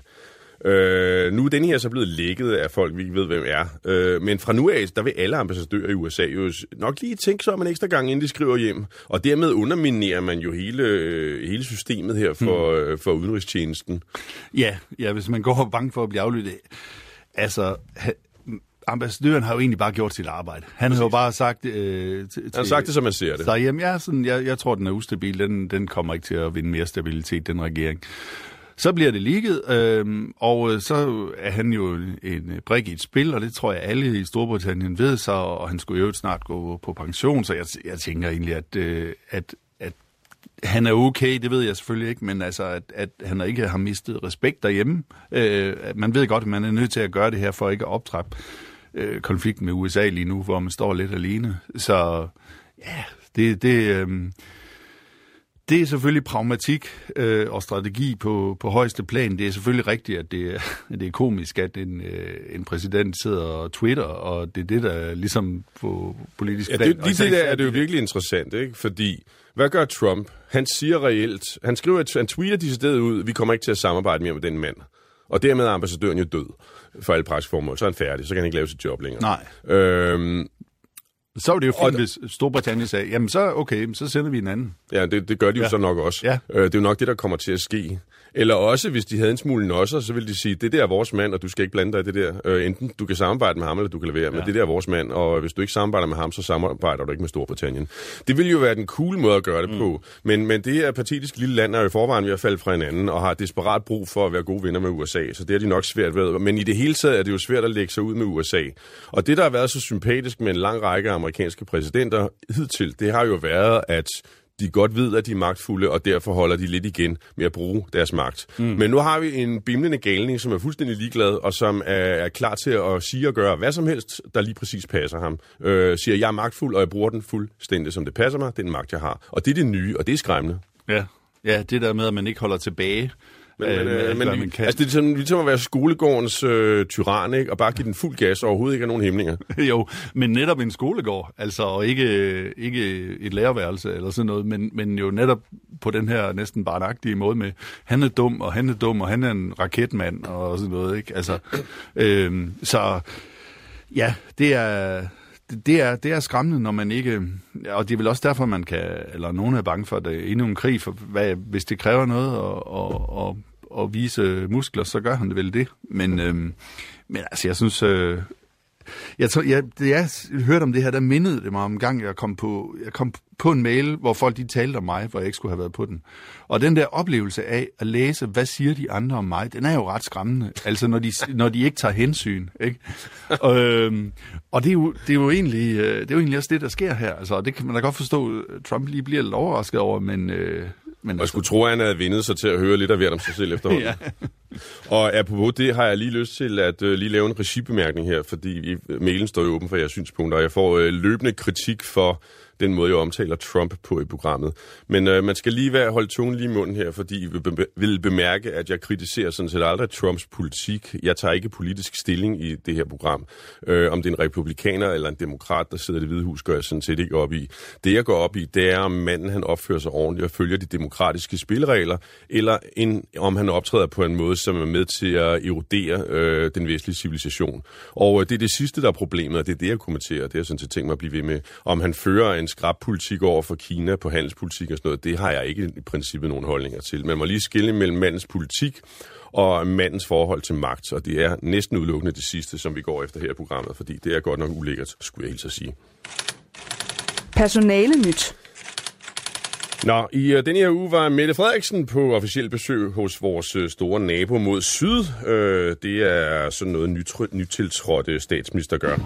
Øh, nu er den her så blevet lækket af folk, vi ikke ved, hvem er. Øh, men fra nu af, der vil alle ambassadører i USA jo nok lige tænke sig om en ekstra gang, inden de skriver hjem. Og dermed underminerer man jo hele, øh, hele systemet her for, mm. for udenrigstjenesten. Ja, ja, hvis man går bange for at blive aflyttet. Altså, ambassadøren har jo egentlig bare gjort sit arbejde. Han Præcis. har jo bare sagt... Øh, til, han har sagt det, som man ser det. Så jamen, jeg, sådan, jeg, jeg tror, den er ustabil. Den, den kommer ikke til at vinde mere stabilitet, den regering. Så bliver det ligget, øhm, øh, og så er han jo en øh, brik i et spil, og det tror jeg alle i Storbritannien ved så, og han skulle jo snart gå på pension, så jeg, jeg tænker egentlig, at, øh, at, at han er okay, det ved jeg selvfølgelig ikke, men altså, at, at han ikke har mistet respekt derhjemme. Øh, man ved godt, at man er nødt til at gøre det her for ikke at optrappe øh, konflikten med USA lige nu, hvor man står lidt alene. Så ja, det, det, øh, det er selvfølgelig pragmatik øh, og strategi på, på højeste plan. Det er selvfølgelig rigtigt, at det, [laughs] at det er komisk, at en, øh, en præsident sidder og twitter, og det er det, der ligesom på politisk ja, plan... Det, lige det der er det jo virkelig interessant, ikke? Fordi, hvad gør Trump? Han siger reelt, han skriver, han tweeter de steder ud, vi kommer ikke til at samarbejde mere med den mand. Og dermed er ambassadøren jo død for alle praktiske formål. Så er han færdig, så kan han ikke lave sit job længere. Nej. Øhm, Så var det jo fint, hvis Storbritannien sagde, jamen så okay, så sender vi en anden. Ja, det, det gør de jo Ja. så nok også. Ja. Øh, det er jo nok det, der kommer til at ske. Eller også, hvis de havde en smule nosser, så ville de sige, det der er vores mand, og du skal ikke blande dig i det der. Øh, enten du kan samarbejde med ham, eller du kan levere, ja. men det der er vores mand, og hvis du ikke samarbejder med ham, så samarbejder du ikke med Storbritannien. Det ville jo være den cool måde at gøre det mm. på. Men, men det her patetiske lille land er jo i forvejen ved at falde fra hinanden, og har desperat brug for at være gode venner med USA, så det er de nok svært ved. Men i det hele taget er det jo svært at lægge sig ud med USA. Og det, der har været så sympatisk med en lang række amerikanske præsidenter hidtil, det har jo været, at de godt ved, at de er magtfulde, og derfor holder de lidt igen med at bruge deres magt. Mm. Men nu har vi en bimlende galning, som er fuldstændig ligeglad, og som er, er klar til at sige og gøre hvad som helst, der lige præcis passer ham. Øh, siger, jeg er magtfuld, og jeg bruger den fuldstændig, som det passer mig. Det er den magt, jeg har. Og det er det nye, og det er skræmmende. Ja, ja det der med, at man ikke holder tilbage. Men, øh, men, øh, alt, men man kan. altså, det er sådan, ligesom at være skolegårdens øh, tyran, ikke? og bare give den fuld gas, og overhovedet ikke have nogen hæmninger. [laughs] jo, men netop en skolegård, altså og ikke, ikke et lærerværelse eller sådan noget, men, men jo netop på den her næsten barnagtige måde med, han er dum, og han er dum, og han er en raketmand, og sådan noget, ikke? Altså, [clears throat] øhm, så ja, det er, det- det er, det er skræmmende, når man ikke... Og det er vel også derfor, man kan... Eller nogen er bange for, at det er endnu en krig, for hvad, hvis det kræver noget at, at, at, at vise muskler, så gør han det vel det. Men, øhm, men altså, jeg synes... Øh, jeg, tror, jeg, da jeg hørte om det her, der mindede det mig om en gang, jeg kom på, jeg kom på en mail, hvor folk de talte om mig, hvor jeg ikke skulle have været på den. Og den der oplevelse af at læse, hvad siger de andre om mig, den er jo ret skræmmende. Altså når de, [laughs] når de ikke tager hensyn. Ikke? og, øhm, og det er, jo, det, er jo egentlig, øh, det er jo egentlig også det, der sker her. Altså, det kan man da godt forstå, Trump lige bliver lidt overrasket over, men... Øh, men Og jeg skulle tro, at han havde vindet sig til at høre lidt af hvert om sig selv efterhånden. [laughs] Ja. Og apropos det, har jeg lige lyst til at øh, lige lave en regibemærkning her, fordi mailen står jo åben for jeres synspunkter, og jeg får øh, løbende kritik for den måde, jeg omtaler Trump på i programmet. Men øh, man skal lige være holde tungen lige i munden her, fordi I vil, be- vil bemærke, at jeg kritiserer sådan set aldrig Trumps politik. Jeg tager ikke politisk stilling i det her program. Øh, om det er en republikaner eller en demokrat, der sidder i det hvide hus, gør jeg sådan set ikke op i. Det, jeg går op i, det er, om manden han opfører sig ordentligt og følger de demokratiske spilleregler, eller en, om han optræder på en måde, som er med til at erodere øh, den vestlige civilisation. Og øh, det er det sidste, der er problemet, og det er det, jeg kommenterer. Det har jeg sådan set tænkt mig at blive ved med. Om han fører en skrab politik over for Kina på handelspolitik og sådan noget, det har jeg ikke i princippet nogen holdninger til. Man må lige skille mellem mandens politik og mandens forhold til magt, og det er næsten udelukkende det sidste, som vi går efter her i programmet, fordi det er godt nok ulækkert, skulle jeg helt så sige. Personale nyt. Nå, i uh, denne her uge var Mette Frederiksen på officiel besøg hos vores uh, store nabo mod syd. Uh, det er sådan noget nyt, nytiltrådte statsminister gør.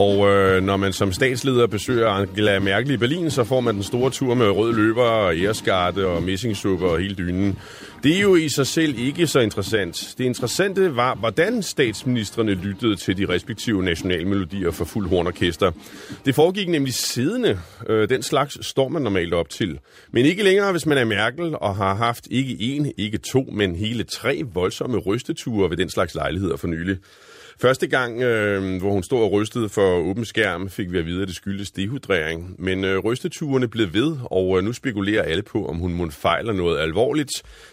Og øh, når man som statsleder besøger Angela Merkel i Berlin, så får man den store tur med rød løber og æresgarde og messingsuppe og hele dynen. Det er jo i sig selv ikke så interessant. Det interessante var, hvordan statsministerne lyttede til de respektive nationalmelodier for fuld hornorkester. Det foregik nemlig siddende. Øh, den slags står man normalt op til. Men ikke længere, hvis man er Merkel og har haft ikke en, ikke to, men hele tre voldsomme rysteture ved den slags lejligheder for nylig. Første gang, øh, hvor hun stod og rystede for åben skærm, fik vi at vide, at det skyldes dehydrering. Men øh, rysteturene blev ved, og øh, nu spekulerer alle på, om hun må fejler noget alvorligt.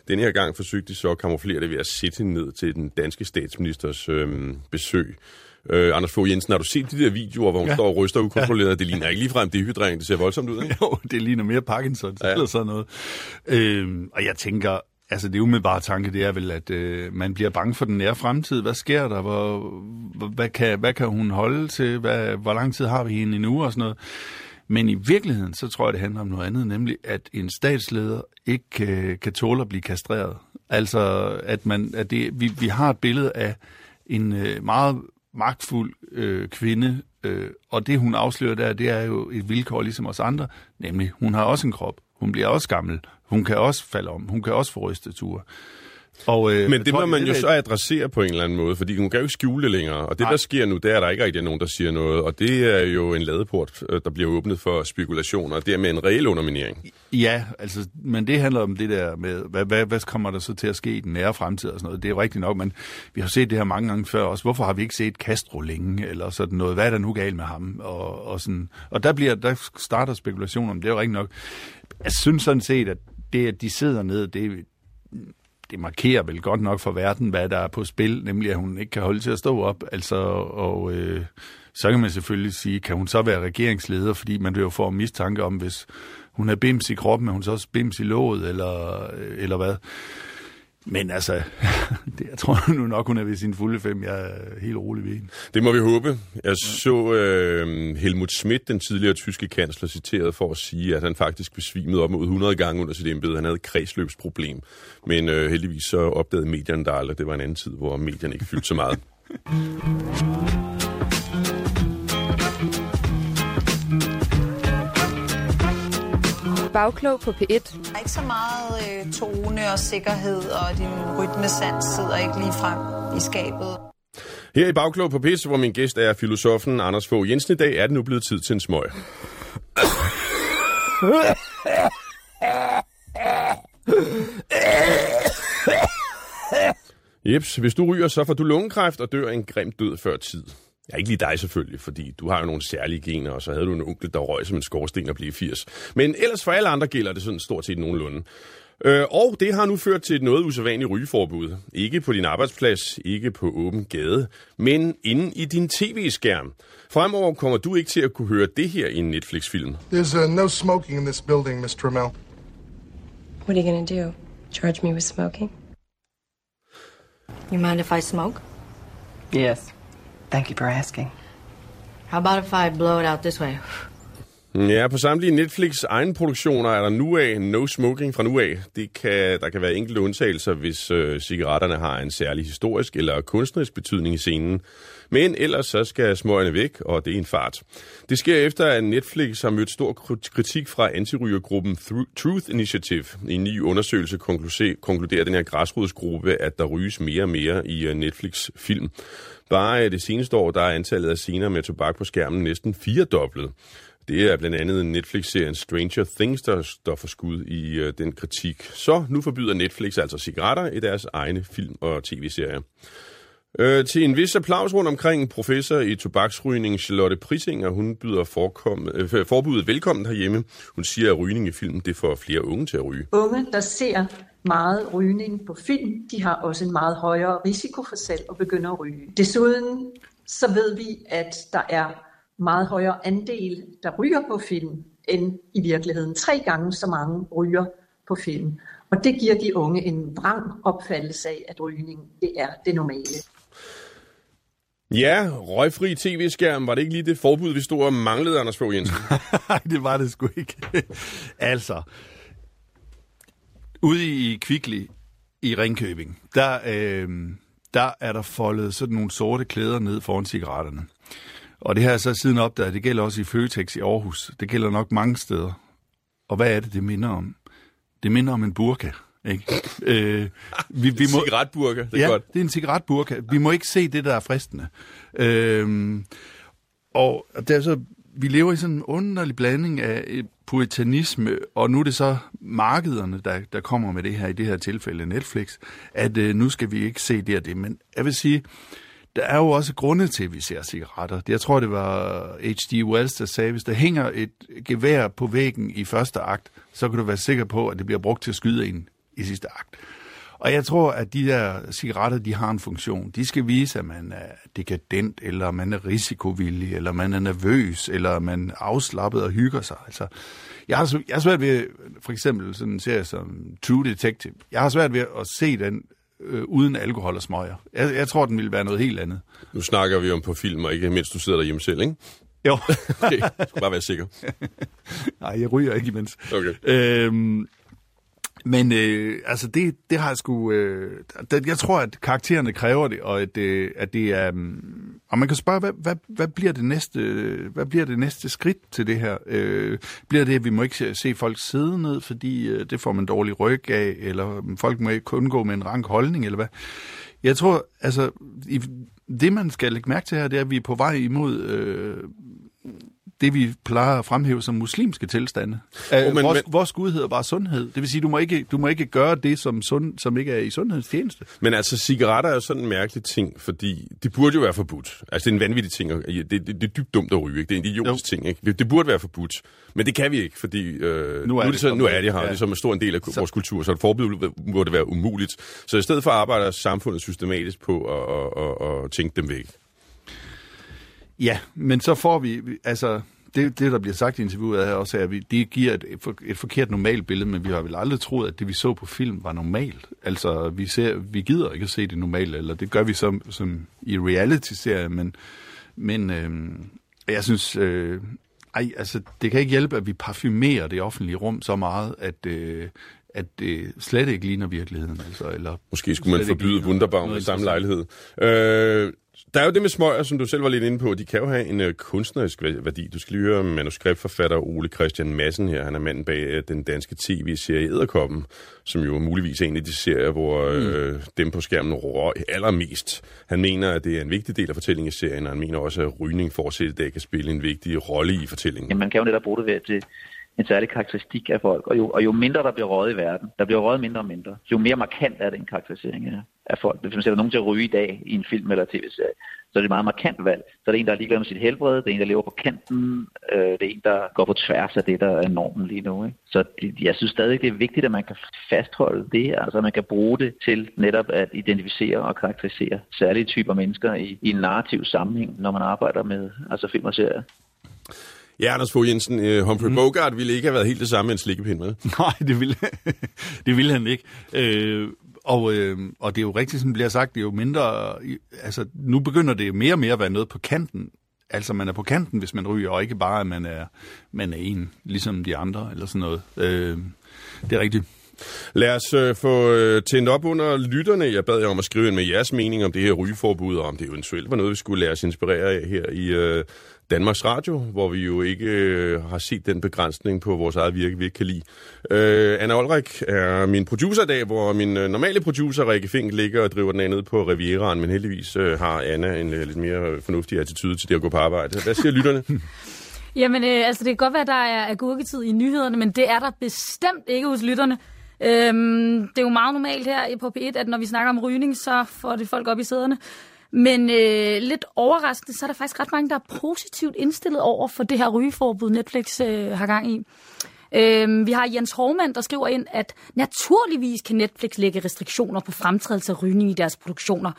Denne her gang forsøgte de så at kamuflere det ved at sætte hende ned til den danske statsministers øh, besøg. Øh, Anders Fogh Jensen, har du set de der videoer, hvor hun ja. Står og ryster ukontrolleret? Ja. Det ligner ikke ligefrem dehydrering, det ser voldsomt ud, ikke? Jo, det ligner mere Parkinson Ja. eller sådan noget. Øhm, og jeg tænker, altså det umiddelbare tanke, det er vel, at øh, man bliver bange for den nære fremtid. Hvad sker der? Hvor, hvor- hvad, kan, hvad kan hun holde til? Hvad, hvor lang tid har vi hende endnu og sådan noget? Men i virkeligheden, så tror jeg, det handler om noget andet, nemlig at en statsleder ikke øh, kan tåle at blive kastreret. Altså, at, man, at det, vi, vi har et billede af en øh, meget magtfuld øh, kvinde, øh, og det hun afslører der, det er jo et vilkår ligesom os andre, nemlig hun har også en krop, hun bliver også gammel, hun kan også falde om, hun kan også få rysteture. Og, øh, Men det må man jo der- så adressere på en eller anden måde, fordi hun kan jo ikke skjule det længere. Og det, Nej. der sker nu, det er, at der ikke rigtig er nogen, der siger noget. Og det er jo en ladeport, øh, der bliver åbnet for spekulationer, og dermed en reel underminering. Ja, altså, men det handler om det der med, hvad, hvad, hvad kommer der så til at ske i den nære fremtid og sådan noget. Det er jo rigtigt nok, men vi har set det her mange gange før også. Hvorfor har vi ikke set Castro længe, eller sådan noget? Hvad er der nu galt med ham? Og, og, sådan. og der, bliver, der starter spekulationer om, det er jo rigtigt nok. Jeg synes sådan set, at det, at de sidder ned, det, det markerer vel godt nok for verden, hvad der er på spil, nemlig at hun ikke kan holde til at stå op. Altså, og øh, så kan man selvfølgelig sige, kan hun så være regeringsleder, fordi man jo få mistanke om, hvis hun er bims i kroppen, er hun så også bims i låget, eller, øh, eller hvad. Men altså, det, [laughs] jeg tror nu nok, hun er ved sin fulde fem. Jeg er helt rolig ved hende. Det må vi håbe. Jeg så øh, Helmut Schmidt, den tidligere tyske kansler, citeret for at sige, at han faktisk besvimede op mod 100 gange under sit embede. Han havde et kredsløbsproblem. Men øh, heldigvis så opdagede medierne der aldrig. Det var en anden tid, hvor medierne ikke fyldte så meget. [laughs] Bagklog på P1. Der er ikke så meget øh, tone og sikkerhed, og din rytmesand sidder ikke lige frem i skabet. Her i Bagklog på P1, hvor min gæst er filosofen Anders Fogh Jensen i dag, er det nu blevet tid til en smøg. Jeps, hvis du ryger, så får du lungekræft og dør en grim død før tid. Ja, ikke lige dig selvfølgelig, fordi du har jo nogle særlige gener, og så havde du en onkel, der røg som en skorsten og blev 80. Men ellers for alle andre gælder det sådan stort set nogenlunde. Øh, og det har nu ført til et noget usædvanligt rygeforbud. Ikke på din arbejdsplads, ikke på åben gade, men inde i din tv-skærm. Fremover kommer du ikke til at kunne høre det her i en Netflix-film. There's uh, no smoking in this building, Miss Trammell. What are you gonna do? Charge me with smoking? You mind if I smoke? Yes. Thank you for asking. How about if I blow it out this way? Ja, på samtlige Netflix egen produktioner er der nu af no smoking fra nu af. Det kan, der kan være enkelte undtagelser, hvis øh, cigaretterne har en særlig historisk eller kunstnerisk betydning i scenen. Men ellers så skal smøgerne væk, og det er en fart. Det sker efter, at Netflix har mødt stor kritik fra antirygergruppen Truth Initiative. I en ny undersøgelse konkluderer den her græsrodsgruppe, at der ryges mere og mere i øh, Netflix-film. Bare øh, det seneste år, der er antallet af scener med tobak på skærmen næsten firedoblet. Det er blandt andet Netflix-serien Stranger Things, der står for skud i øh, den kritik. Så nu forbyder Netflix altså cigaretter i deres egne film- og tv-serier. Øh, til en vis applaus rundt omkring professor i tobaksrygning Charlotte Prisinger. Hun byder forkom, øh, forbuddet velkommen herhjemme. Hun siger, at rygning i film det får flere unge til at ryge. Unge, der ser meget rygning på film, de har også en meget højere risiko for selv at begynde at ryge. Desuden så ved vi, at der er meget højere andel, der ryger på film, end i virkeligheden. Tre gange så mange ryger på film. Og det giver de unge en vrang opfattelse af, at rygning det er det normale. Ja, røgfri tv-skærm, var det ikke lige det forbud, vi stod og manglede, Anders Fogh Jensen? [laughs] Nej, det var det sgu ikke. altså, ude i Kvickly i Ringkøbing, der, øh, der er der foldet sådan nogle sorte klæder ned foran cigaretterne. Og det her er så siden opdaget, det gælder også i Føtex i Aarhus. Det gælder nok mange steder. Og hvad er det, det minder om? Det minder om en burka. Ikke? [laughs] Øh, vi, vi må, cigaretburka, det er ja, godt. det er en cigaretburka. Vi må ikke se det, der er fristende. Øh, og det er så, vi lever i sådan en underlig blanding af puritanisme, og nu er det så markederne, der, der kommer med det her, i det her tilfælde Netflix, at øh, nu skal vi ikke se det og det. Men jeg vil sige, der er jo også grunde til, at vi ser cigaretter. Jeg tror, det var H.G. Wells, der sagde, hvis der hænger et gevær på væggen i første akt, så kan du være sikker på, at det bliver brugt til at skyde en i sidste akt. Og jeg tror, at de der cigaretter, de har en funktion. De skal vise, at man er dekadent, eller man er risikovillig, eller man er nervøs, eller man er afslappet og hygger sig. Altså, jeg har, jeg har svært ved, for eksempel sådan en serie som True Detective, jeg har svært ved at se den øh, uden alkohol og smøger. Jeg, jeg tror, den ville være noget helt andet. Nu snakker vi om på film, og ikke mindst du sidder derhjemme selv, ikke? Jo. [laughs] okay, jeg skal bare være sikker. [laughs] Nej, jeg ryger ikke imens. Okay. Øhm, men øh, altså det, det har jeg sgu... Øh, det, jeg tror, at karaktererne kræver det, og at, øh, at det er... Um, og man kan spørge, hvad, hvad, hvad, bliver det næste, hvad bliver det næste skridt til det her? Øh, bliver det, at vi må ikke se, se folk sidde ned, fordi øh, det får man dårlig ryg af, eller mm, folk må ikke kun gå med en rank holdning, eller hvad? Jeg tror, altså, i, det man skal lægge mærke til her, det er, at vi er på vej imod... Øh, det, vi plejer at fremhæve som muslimske tilstande. Oh, men- vores, men- vores Gud hedder bare sundhed. Det vil sige, du må ikke, du må ikke gøre det, som, sund, som ikke er i sundhedstjeneste. Men altså, cigaretter er jo sådan en mærkelig ting, fordi det burde jo være forbudt. Altså, det er en vanvittig ting. Det, det, det er dybt dumt at ryge, ikke? Det er en idiotisk ting, ikke? Det, det burde være forbudt. Men det kan vi ikke, fordi øh, nu, er det, så, nu er det her. ja. Det er som en stor en del af vores kultur, så et forbud det være umuligt. Så i stedet for arbejder samfundet systematisk på at, at, at, at tænke dem væk. Ja, men så får vi, altså, det, det der bliver sagt i interviewet er også, at vi, det giver et, et, for- et forkert normalt billede, men vi har vel aldrig troet, at det vi så på film var normalt. Altså, vi, ser, vi gider ikke at se det normale, eller det gør vi som, som i reality-serier, men, men øhm, jeg synes, øh, ej, altså, det kan ikke hjælpe, at vi parfumerer det offentlige rum så meget, at, øh, at det slet ikke ligner virkeligheden. Altså, eller Måske skulle man forbyde Wunderbaum i samme lejlighed. Øh, der er jo det med smøger, som du selv var lidt inde på. De kan jo have en øh, kunstnerisk væ- værdi. Du skal lige høre manuskriptforfatter Ole Christian Madsen her. Han er manden bag øh, den danske tv-serie Æderkoppen, som jo muligvis er en af de serier, hvor øh, dem på skærmen røg allermest. Han mener, at det er en vigtig del af fortællingen i serien, og han mener også, at rygning fortsat i dag kan spille en vigtig rolle i fortællingen. Jamen, man kan jo netop bruge det ved til en særlig karakteristik af folk. Og jo, og jo mindre der bliver røget i verden, der bliver røget mindre og mindre, jo mere markant er det en karakterisering af, af folk. Hvis man sætter nogen til at ryge i dag i en film eller tv-serie, så er det et meget markant valg. Så er det en, der er ligeglad med sit helbred, det er en, der lever på kanten, øh, det er en, der går på tværs af det, der er normen lige nu. Ikke? Så det, jeg synes stadig, det er vigtigt, at man kan fastholde det, altså at man kan bruge det til netop at identificere og karakterisere særlige typer mennesker i, i en narrativ sammenhæng, når man arbejder med altså film og serier. Ja, Anders Fogh Jensen, øh, Humphrey mm. Bogart ville ikke have været helt det samme med en slikkepind, med. [laughs] Nej, det ville, [laughs] det ville han ikke. Øh, og, øh, og det er jo rigtigt, som bliver sagt, det er jo mindre... Altså, nu begynder det mere og mere at være noget på kanten. Altså, man er på kanten, hvis man ryger, og ikke bare, at man er, man er en, ligesom de andre, eller sådan noget. Øh, det er rigtigt. Lad os øh, få øh, tændt op under lytterne. Jeg bad jer om at skrive ind med jeres mening om det her rygeforbud, og om det eventuelt var noget, vi skulle lade os inspirere af her i øh, Danmarks Radio, hvor vi jo ikke øh, har set den begrænsning på vores eget virke, vi ikke kan lide. Øh, Anna Olrik er min producer i dag, hvor min øh, normale producer, Rikke Fink, ligger og driver den anden ned på Rivieraen, men heldigvis øh, har Anna en øh, lidt mere fornuftig attitude til det at gå på arbejde. Hvad siger lytterne? [laughs] Jamen, øh, altså det kan godt være, at der er agurketid i nyhederne, men det er der bestemt ikke hos lytterne. Øhm, det er jo meget normalt her på P1, at når vi snakker om rygning, så får det folk op i sæderne. Men øh, lidt overraskende, så er der faktisk ret mange, der er positivt indstillet over for det her rygeforbud, Netflix øh, har gang i. Øhm, vi har Jens Hovmand, der skriver ind, at naturligvis kan Netflix lægge restriktioner på fremtrædelse af rygning i deres produktioner.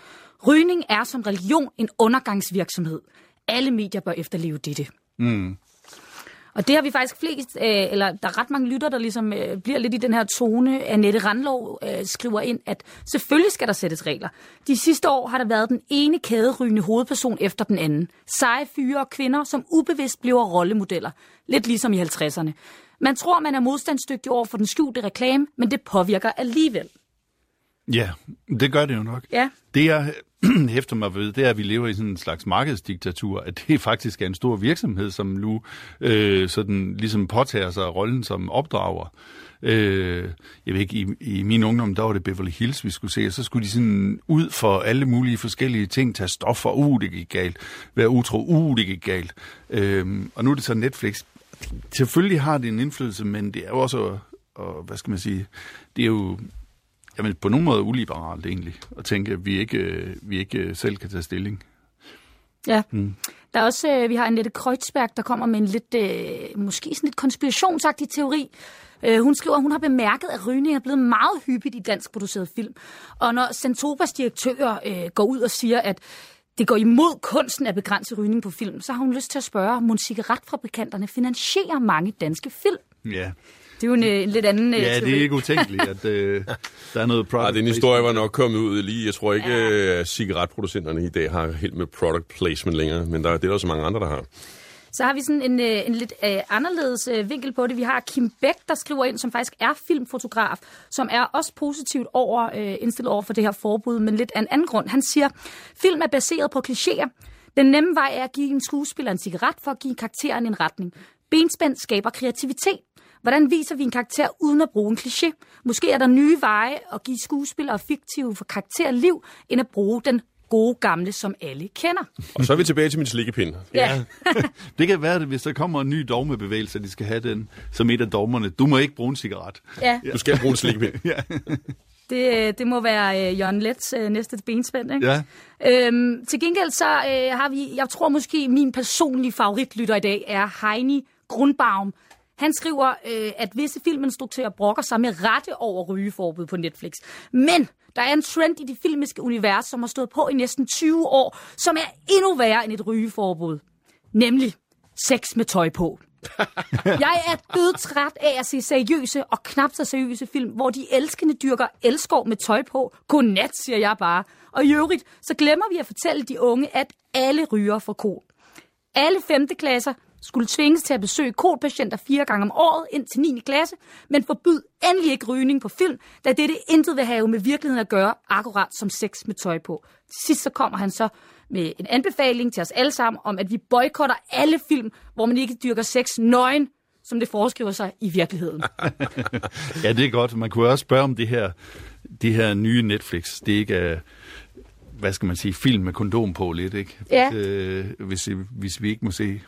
Rygning er som religion en undergangsvirksomhed. Alle medier bør efterleve dette. Mm. Og det har vi faktisk flest, øh, eller der er ret mange lytter, der ligesom øh, bliver lidt i den her tone. Annette Randlov øh, skriver ind, at selvfølgelig skal der sættes regler. De sidste år har der været den ene kæderygende hovedperson efter den anden. Seje fyre og kvinder, som ubevidst bliver rollemodeller. Lidt ligesom i 50'erne. Man tror, man er modstandsdygtig over for den skjulte reklame, men det påvirker alligevel. Ja, det gør det jo nok. Ja. Det jeg [clears throat] hæfter mig ved, det er, at vi lever i sådan en slags markedsdiktatur, at det [laughs] faktisk er en stor virksomhed, som nu øh, sådan ligesom påtager sig rollen som opdrager. Øh, jeg ved ikke, i, i min ungdom, der var det Beverly Hills, vi skulle se, og så skulle de sådan ud for alle mulige forskellige ting, tage stoffer, uh, det gik galt, være utro, uh, det gik galt. Øh, og nu er det så Netflix. Selvfølgelig har det en indflydelse, men det er jo også, og, hvad skal man sige, det er jo Jamen, på nogen måde uliberalt egentlig, at tænke, at vi ikke, øh, vi ikke øh, selv kan tage stilling. Ja. Mm. Der er også, øh, vi har Annette Kreutzberg, der kommer med en lidt, måske sådan lidt konspirationsagtig teori. Hun skriver, at hun har bemærket, at rygning er blevet meget hyppigt i dansk produceret film. Og når Centobas direktør går ud og siger, at det går imod kunsten at begrænse rygning på film, så har hun lyst til at spørge, om cigaretfabrikanterne finansierer mange danske film. Ja. Det er jo en, øh, en lidt anden øh, Ja, det er ikke utænkeligt, at øh, [laughs] der er noget product Ej, den historie var nok kommet ud lige. Jeg tror ikke, ja. at cigaretproducenterne i dag har helt med product placement længere, men der, det er der så mange andre, der har. Så har vi sådan en, øh, en lidt øh, anderledes øh, vinkel på det. Vi har Kim Bæk, der skriver ind, som faktisk er filmfotograf, som er også positivt over, øh, indstillet over for det her forbud, men lidt af en anden grund. Han siger, film er baseret på klichéer. Den nemme vej er at give en skuespiller en cigaret for at give karakteren en retning. Benspænd skaber kreativitet. Hvordan viser vi en karakter uden at bruge en kliché? Måske er der nye veje at give skuespillere og fiktive for karakter liv, end at bruge den gode gamle, som alle kender. Og så er vi tilbage til min slikkepind. Ja. [laughs] Det kan være, at hvis der kommer en ny dogmebevægelse, at de skal have den som et af dogmerne. Du må ikke bruge en cigaret. Ja. Du skal bruge en slikkepind. [laughs] ja. Det, det må være øh, Jørgen Lets øh, næste benspænd, ikke? Ja. Øhm, til gengæld så øh, har vi, jeg tror måske min personlige favoritlytter i dag er Heini Grundbaum. Han skriver, øh, at visse filminstruktører brokker sig med rette over rygeforbud på Netflix. Men der er en trend i det filmiske univers, som har stået på i næsten 20 år, som er endnu værre end et rygeforbud. Nemlig sex med tøj på. [laughs] Jeg er dødtræt af at se seriøse og knap så seriøse film, hvor de elskende dyrker elskov med tøj på. Godnat, siger jeg bare. Og i øvrigt, så glemmer vi at fortælle de unge, at alle ryger for kol. Alle 5. klasser skulle tvinges til at besøge kolpatienter fire gange om året ind til 9. klasse, men forbyd endelig ikke rygning på film, da dette intet vil have med virkeligheden at gøre, akkurat som sex med tøj på. Til sidst så kommer han så med en anbefaling til os alle sammen om, at vi boykotter alle film, hvor man ikke dyrker sex nøgen, som det foreskriver sig i virkeligheden. [laughs] ja, det er godt. Man kunne også spørge om det her, det her nye Netflix. Det ikke er, hvad skal man sige, film med kondom på lidt, ikke? Ja. Øh, hvis, hvis vi ikke må se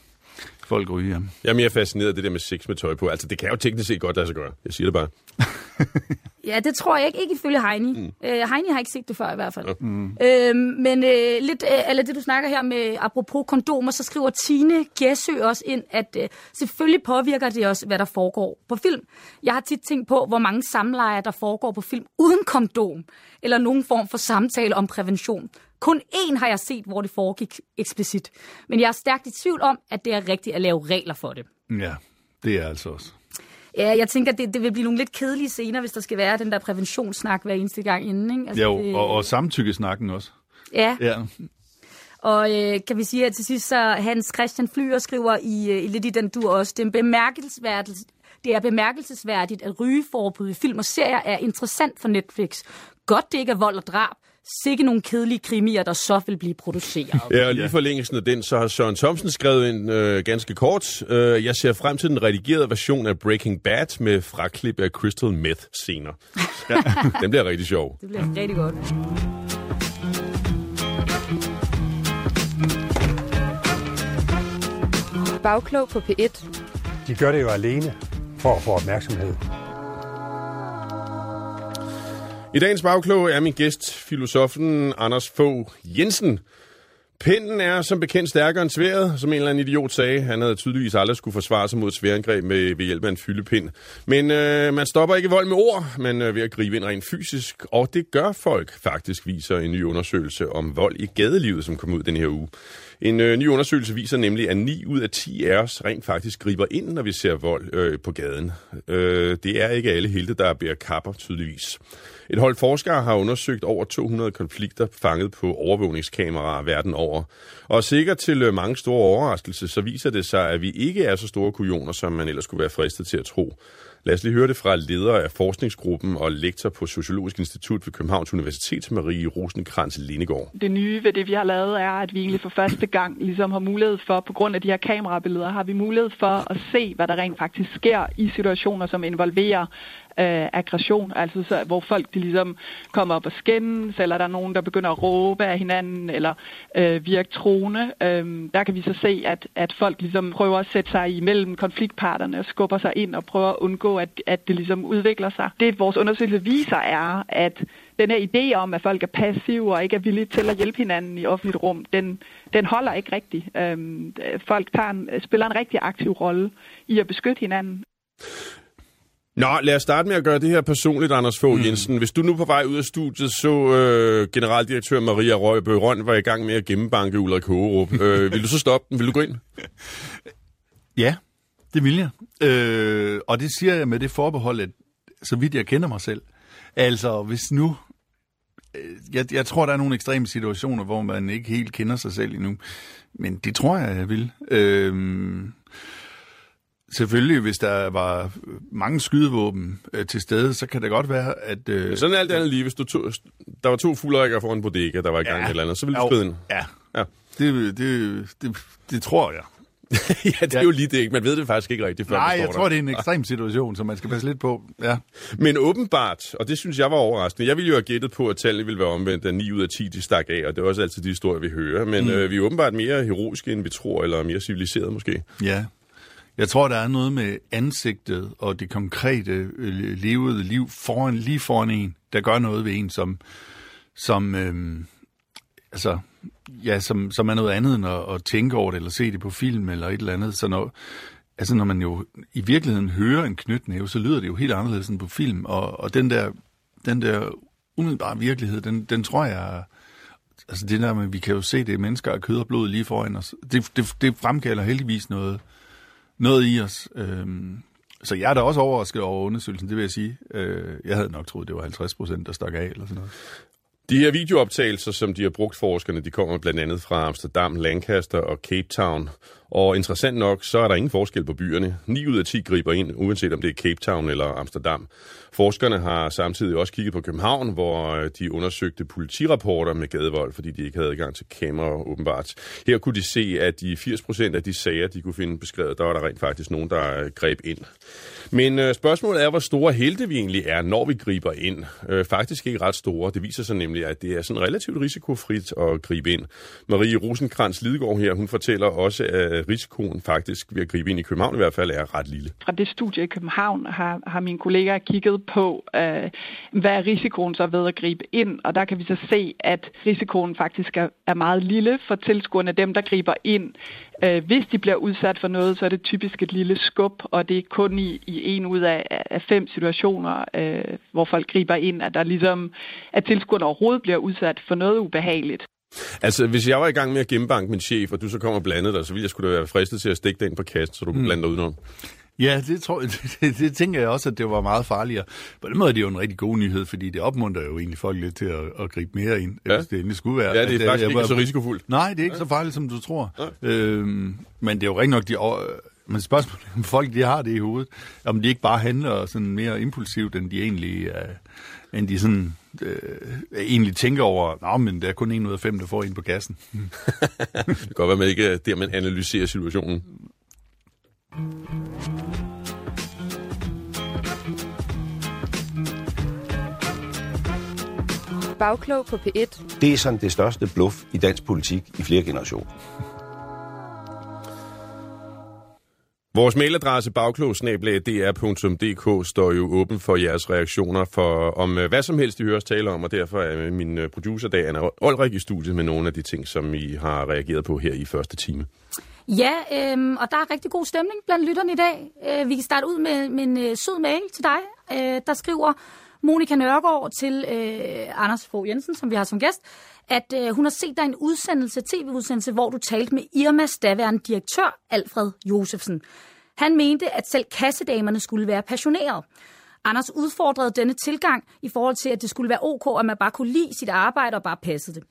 folk ryge. Ja. Jeg er mere fascineret af det der med sex med tøj på. Altså, det kan jo teknisk set godt lade sig gøre. Jeg siger det bare. [laughs] Ja, det tror jeg ikke, ikke ifølge Heini. Mm. Øh, Heini har ikke set det før i hvert fald. Mm. Øhm, men øh, lidt øh, eller det, du snakker her med, apropos kondomer, så skriver Tine Gæsø også ind, at øh, selvfølgelig påvirker det også, hvad der foregår på film. Jeg har tit tænkt på, hvor mange samlejer, der foregår på film uden kondom, eller nogen form for samtale om prævention. Kun én har jeg set, hvor det foregik eksplicit. Men jeg er stærkt i tvivl om, at det er rigtigt at lave regler for det. Ja, det er altså også. Ja, jeg tænker, det, det vil blive nogle lidt kedelige scener, hvis der skal være den der præventionssnak hver eneste gang inden. Ikke? Altså, jo, det... og, og samtykkesnakken også. Ja. ja. Og øh, kan vi sige, at til sidst så Hans Christian Flyer skriver i, øh, lidt i den du også, det er bemærkelsesværdigt, det er bemærkelsesværdigt, at rygeforbud i film og serier er interessant for Netflix. Godt det ikke er vold og drab, sikke nogle kedelige krimier, der så vil blive produceret. [laughs] Ja, og lige forlængelsen af den, så har Søren Thomsen skrevet en øh, ganske kort. Øh, jeg ser frem til den redigerede version af Breaking Bad med fraklip af Crystal Meth scener. [laughs] Ja. den bliver rigtig sjov. Det bliver rigtig godt. Bagklog på P1. De gør det jo alene for at få opmærksomhed. I dagens bagklog er min gæst, filosofen Anders Fogh Jensen. Pinden er som bekendt stærkere end sværet, som en eller anden idiot sagde. Han havde tydeligvis aldrig skulle forsvare sig mod sværangreb med, ved hjælp af en fyldepind. Men øh, man stopper ikke vold med ord, men øh, ved at gribe ind rent fysisk. Og det gør folk faktisk, viser en ny undersøgelse om vold i gadelivet, som kom ud den her uge. En øh, ny undersøgelse viser nemlig, at 9 ud af 10 af os rent faktisk griber ind, når vi ser vold øh, på gaden. Øh, det er ikke alle helte, der bærer kapper, tydeligvis. Et hold forskere har undersøgt over 200 konflikter fanget på overvågningskameraer verden over. Og sikkert til øh, mange store overraskelser, så viser det sig, at vi ikke er så store kujoner, som man ellers skulle være fristet til at tro. Lad os lige høre det fra leder af forskningsgruppen og lektor på Sociologisk Institut ved Københavns Universitet, Marie Rosenkrantz Lindegård. Det nye ved det, vi har lavet, er, at vi egentlig for første gang ligesom har mulighed for, på grund af de her kamerabilleder, har vi mulighed for at se, hvad der rent faktisk sker i situationer, som involverer øh, aggression, altså så, hvor folk de ligesom kommer op og skændes, eller der er nogen, der begynder at råbe af hinanden, eller øh, virke troende. Øh, der kan vi så se, at, at folk ligesom prøver at sætte sig imellem konfliktparterne og skubber sig ind og prøver at undgå, at, at det ligesom udvikler sig. Det vores undersøgelse viser er, at den her idé om, at folk er passive og ikke er villige til at hjælpe hinanden i offentligt rum, den, den holder ikke rigtigt. Øhm, folk tager en, spiller en rigtig aktiv rolle i at beskytte hinanden. Nå, lad os starte med at gøre det her personligt, Anders Fogh mm. Jensen. Hvis du nu på vej ud af studiet så øh, generaldirektør Maria Røgbe Røn var i gang med at gennembanke Ulrik Hågerup, [laughs] øh, vil du så stoppe den? Vil du gå ind? Ja, det vil jeg. Øh, og det siger jeg med det forbehold, at så vidt jeg kender mig selv. Altså, hvis nu... Øh, jeg, jeg tror, der er nogle ekstreme situationer, hvor man ikke helt kender sig selv endnu. Men det tror jeg, jeg vil. Øh, Selvfølgelig, hvis der var mange skydevåben øh, til stede, så kan det godt være, at... Øh, Sådan alt andet lige, hvis du tog, der var to fulderikker foran bodega, der var i gang ja, et eller andet, så ville du skride ind. Ja, ja. Det, det, det, det tror jeg. [laughs] ja, det er jo lige det ikke. Man ved det faktisk ikke rigtigt, før Nej, jeg der. tror, det er en ekstrem situation, som man skal passe lidt på. Ja. Men åbenbart, og det synes jeg var overraskende, jeg ville jo have gættet på, at tallene ville være omvendt, at 9 ud af 10 de stak af, og det er også altid de historier, vi hører. Men Mm. øh, vi er åbenbart mere heroiske, end vi tror, eller mere civiliseret måske. Ja. Jeg tror, der er noget med ansigtet og det konkrete øh, levede liv foran, lige foran en, der gør noget ved en, som, som, øhm, altså, ja, som, som er noget andet end at, at tænke over det, eller se det på film, eller et eller andet. Så når, altså, når man jo i virkeligheden hører en knytnæve, så lyder det jo helt anderledes end på film. Og, og den der, den der umiddelbare virkelighed, den, den tror jeg... Altså det der med, vi kan jo se, det mennesker af kød og blod lige foran os. Det, det, det fremkalder heldigvis noget, noget i os. Øhm, så jeg er da også overrasket over undersøgelsen, det vil jeg sige. Øh, jeg havde nok troet, det var 50 procent, der stak af, eller sådan noget. De her videooptagelser, som de har brugt forskerne, de kommer blandt andet fra Amsterdam, Lancaster og Cape Town. Og interessant nok, så er der ingen forskel på byerne. 9 ud af 10 griber ind, uanset om det er Cape Town eller Amsterdam. Forskerne har samtidig også kigget på København, hvor øh, de undersøgte politirapporter med gadevold, fordi de ikke havde adgang til kameraer åbenbart. Her kunne de se, at i 80 procent af de sager, de kunne finde beskrevet, der var der rent faktisk nogen, der øh, greb ind. Men øh, spørgsmålet er, hvor store helte vi egentlig er, når vi griber ind. Faktisk ikke ret store. Det viser sig nemlig, at det er sådan relativt risikofrit at gribe ind. Marie Rosenkrantz Lidegaard her, hun fortæller også, at Øh, risikoen faktisk ved at gribe ind i København i hvert fald er ret lille. Fra det studie i København har, har mine kollegaer kigget på, øh, hvad er risikoen så ved at gribe ind, og der kan vi så se, at risikoen faktisk er, er meget lille for tilskuerne, dem der griber ind. Øh, hvis de bliver udsat for noget, så er det typisk et lille skub, og det er kun i, i en ud af, af fem situationer, øh, hvor folk griber ind, at der ligesom, at tilskuerne overhovedet bliver udsat for noget ubehageligt. Altså, hvis jeg var i gang med at gennembanke min chef, og du så kommer og blandet dig, så ville jeg skulle da være fristet til at stikke ind på kassen, så du kunne Mm. blande dig udenom. Ja, det, tror jeg, [laughs] det, det tænker jeg også, at det var meget farligere. På den måde er det jo en rigtig god nyhed, fordi det opmuntrer jo egentlig folk lidt til at, at gribe mere ind, ja. hvis det endelig skulle være. Ja, det er At, faktisk jeg ikke var- så risikofuldt. Nej, det er ikke så farligt, som du tror. Øhm, men det er jo rigtig nok, de men spørgsmålet om folk de har det i hovedet, om de ikke bare handler sådan mere impulsivt, end de egentlig, uh, end de sådan, øh, egentlig tænker over, Nå, men der er kun en ud af fem, der får en på gassen. [laughs] det kan godt være, man ikke er der, man analyserer situationen. Bagklog på P1. Det er sådan det største bluff i dansk politik i flere generationer. Vores mailadresse bagklogsnablag.dr.dk står jo åben for jeres reaktioner for om øh, hvad som helst, I hører os tale om, og derfor er min øh, producer, der Olrik, i studiet med nogle af de ting, som I har reageret på her i første time. Ja, øhm, og der er rigtig god stemning blandt lytterne i dag. Øh, vi kan starte ud med, med en øh, sød mail til dig. Øh, der skriver Monika Nørgaard til øh, Anders Fogh Jensen, som vi har som gæst, at øh, hun har set dig en udsendelse, tv-udsendelse, hvor du talte med Irmas daværende direktør, Alfred Josefsen. Han mente, at selv kassedamerne skulle være passionerede. Anders udfordrede denne tilgang i forhold til, at det skulle være ok, at man bare kunne lide sit arbejde og bare passe det.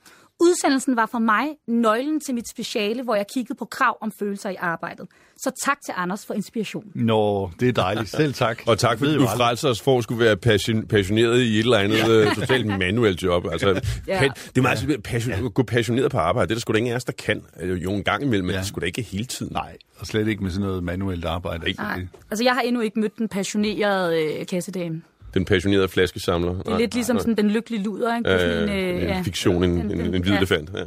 Udsendelsen var for mig nøglen til mit speciale, hvor jeg kiggede på krav om følelser i arbejdet. Så tak til Anders for inspiration. Nå, det er dejligt. Selv tak. Og tak, fordi du frelser os for at skulle være passion, passioneret i et eller andet ja. totalt manuelt job. Altså, Ja. ja. Det er meget ja. passion, ja. gå passioneret på arbejde. Det er der sgu da ingen af os, der kan. Altså, Jo, en gang imellem, men ja. det sgu da ikke hele tiden. Nej, og slet ikke med sådan noget manuelt arbejde. Nej. Altså, jeg har endnu ikke mødt den passionerede øh, kassedame. Den passionerede flaskesamler. Det er lidt ligesom sådan den lykkelige luder, ikke? Ja, sådan en, øh, en ja. fiktion, en, Den- en, den- en hvid ja. elefant. Ja.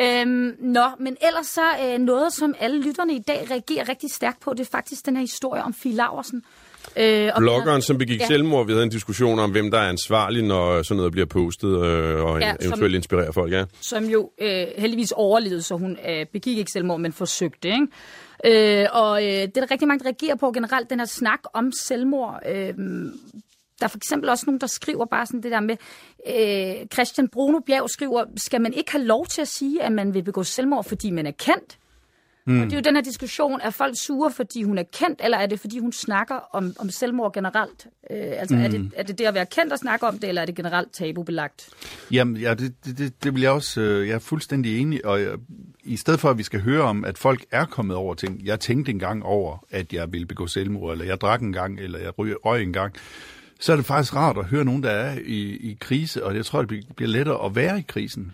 Øhm, nå, men ellers så øh, noget, som alle lytterne i dag reagerer rigtig stærkt på, det er faktisk den her historie om Fie Laversen. Øh, og- Bloggeren, som begik Ja. selvmord, vi havde en diskussion om, hvem der er ansvarlig, når sådan noget bliver postet, øh, og Ja, ja, som- eventuelt inspirerer folk. Ja. som jo øh, heldigvis overlevede, så hun øh, begik ikke selvmord, men forsøgte. Ikke? Øh, og øh, det er der rigtig mange, der reagerer på generelt, den her snak om selvmord. Øh, der er for eksempel også nogen, der skriver bare sådan det der med, øh, Christian Bruno Bjerg skriver, skal man ikke have lov til at sige, at man vil begå selvmord, fordi man er kendt? Mm. Og det er jo den her diskussion, er folk sure, fordi hun er kendt, eller er det, fordi hun snakker om, om selvmord generelt? Øh, altså, mm. er, det, er det det at være kendt og snakke om det, eller er det generelt tabubelagt? Jamen, ja, det, det, det, vil jeg også, øh, jeg er fuldstændig enig, og jeg, i stedet for, at vi skal høre om, at folk er kommet over ting, jeg tænkte engang over, at jeg ville begå selvmord, eller jeg drak en gang, eller jeg røg, røg en gang, så er det faktisk rart at høre nogen, der er i, i krise, og jeg tror, det bliver lettere at være i krisen.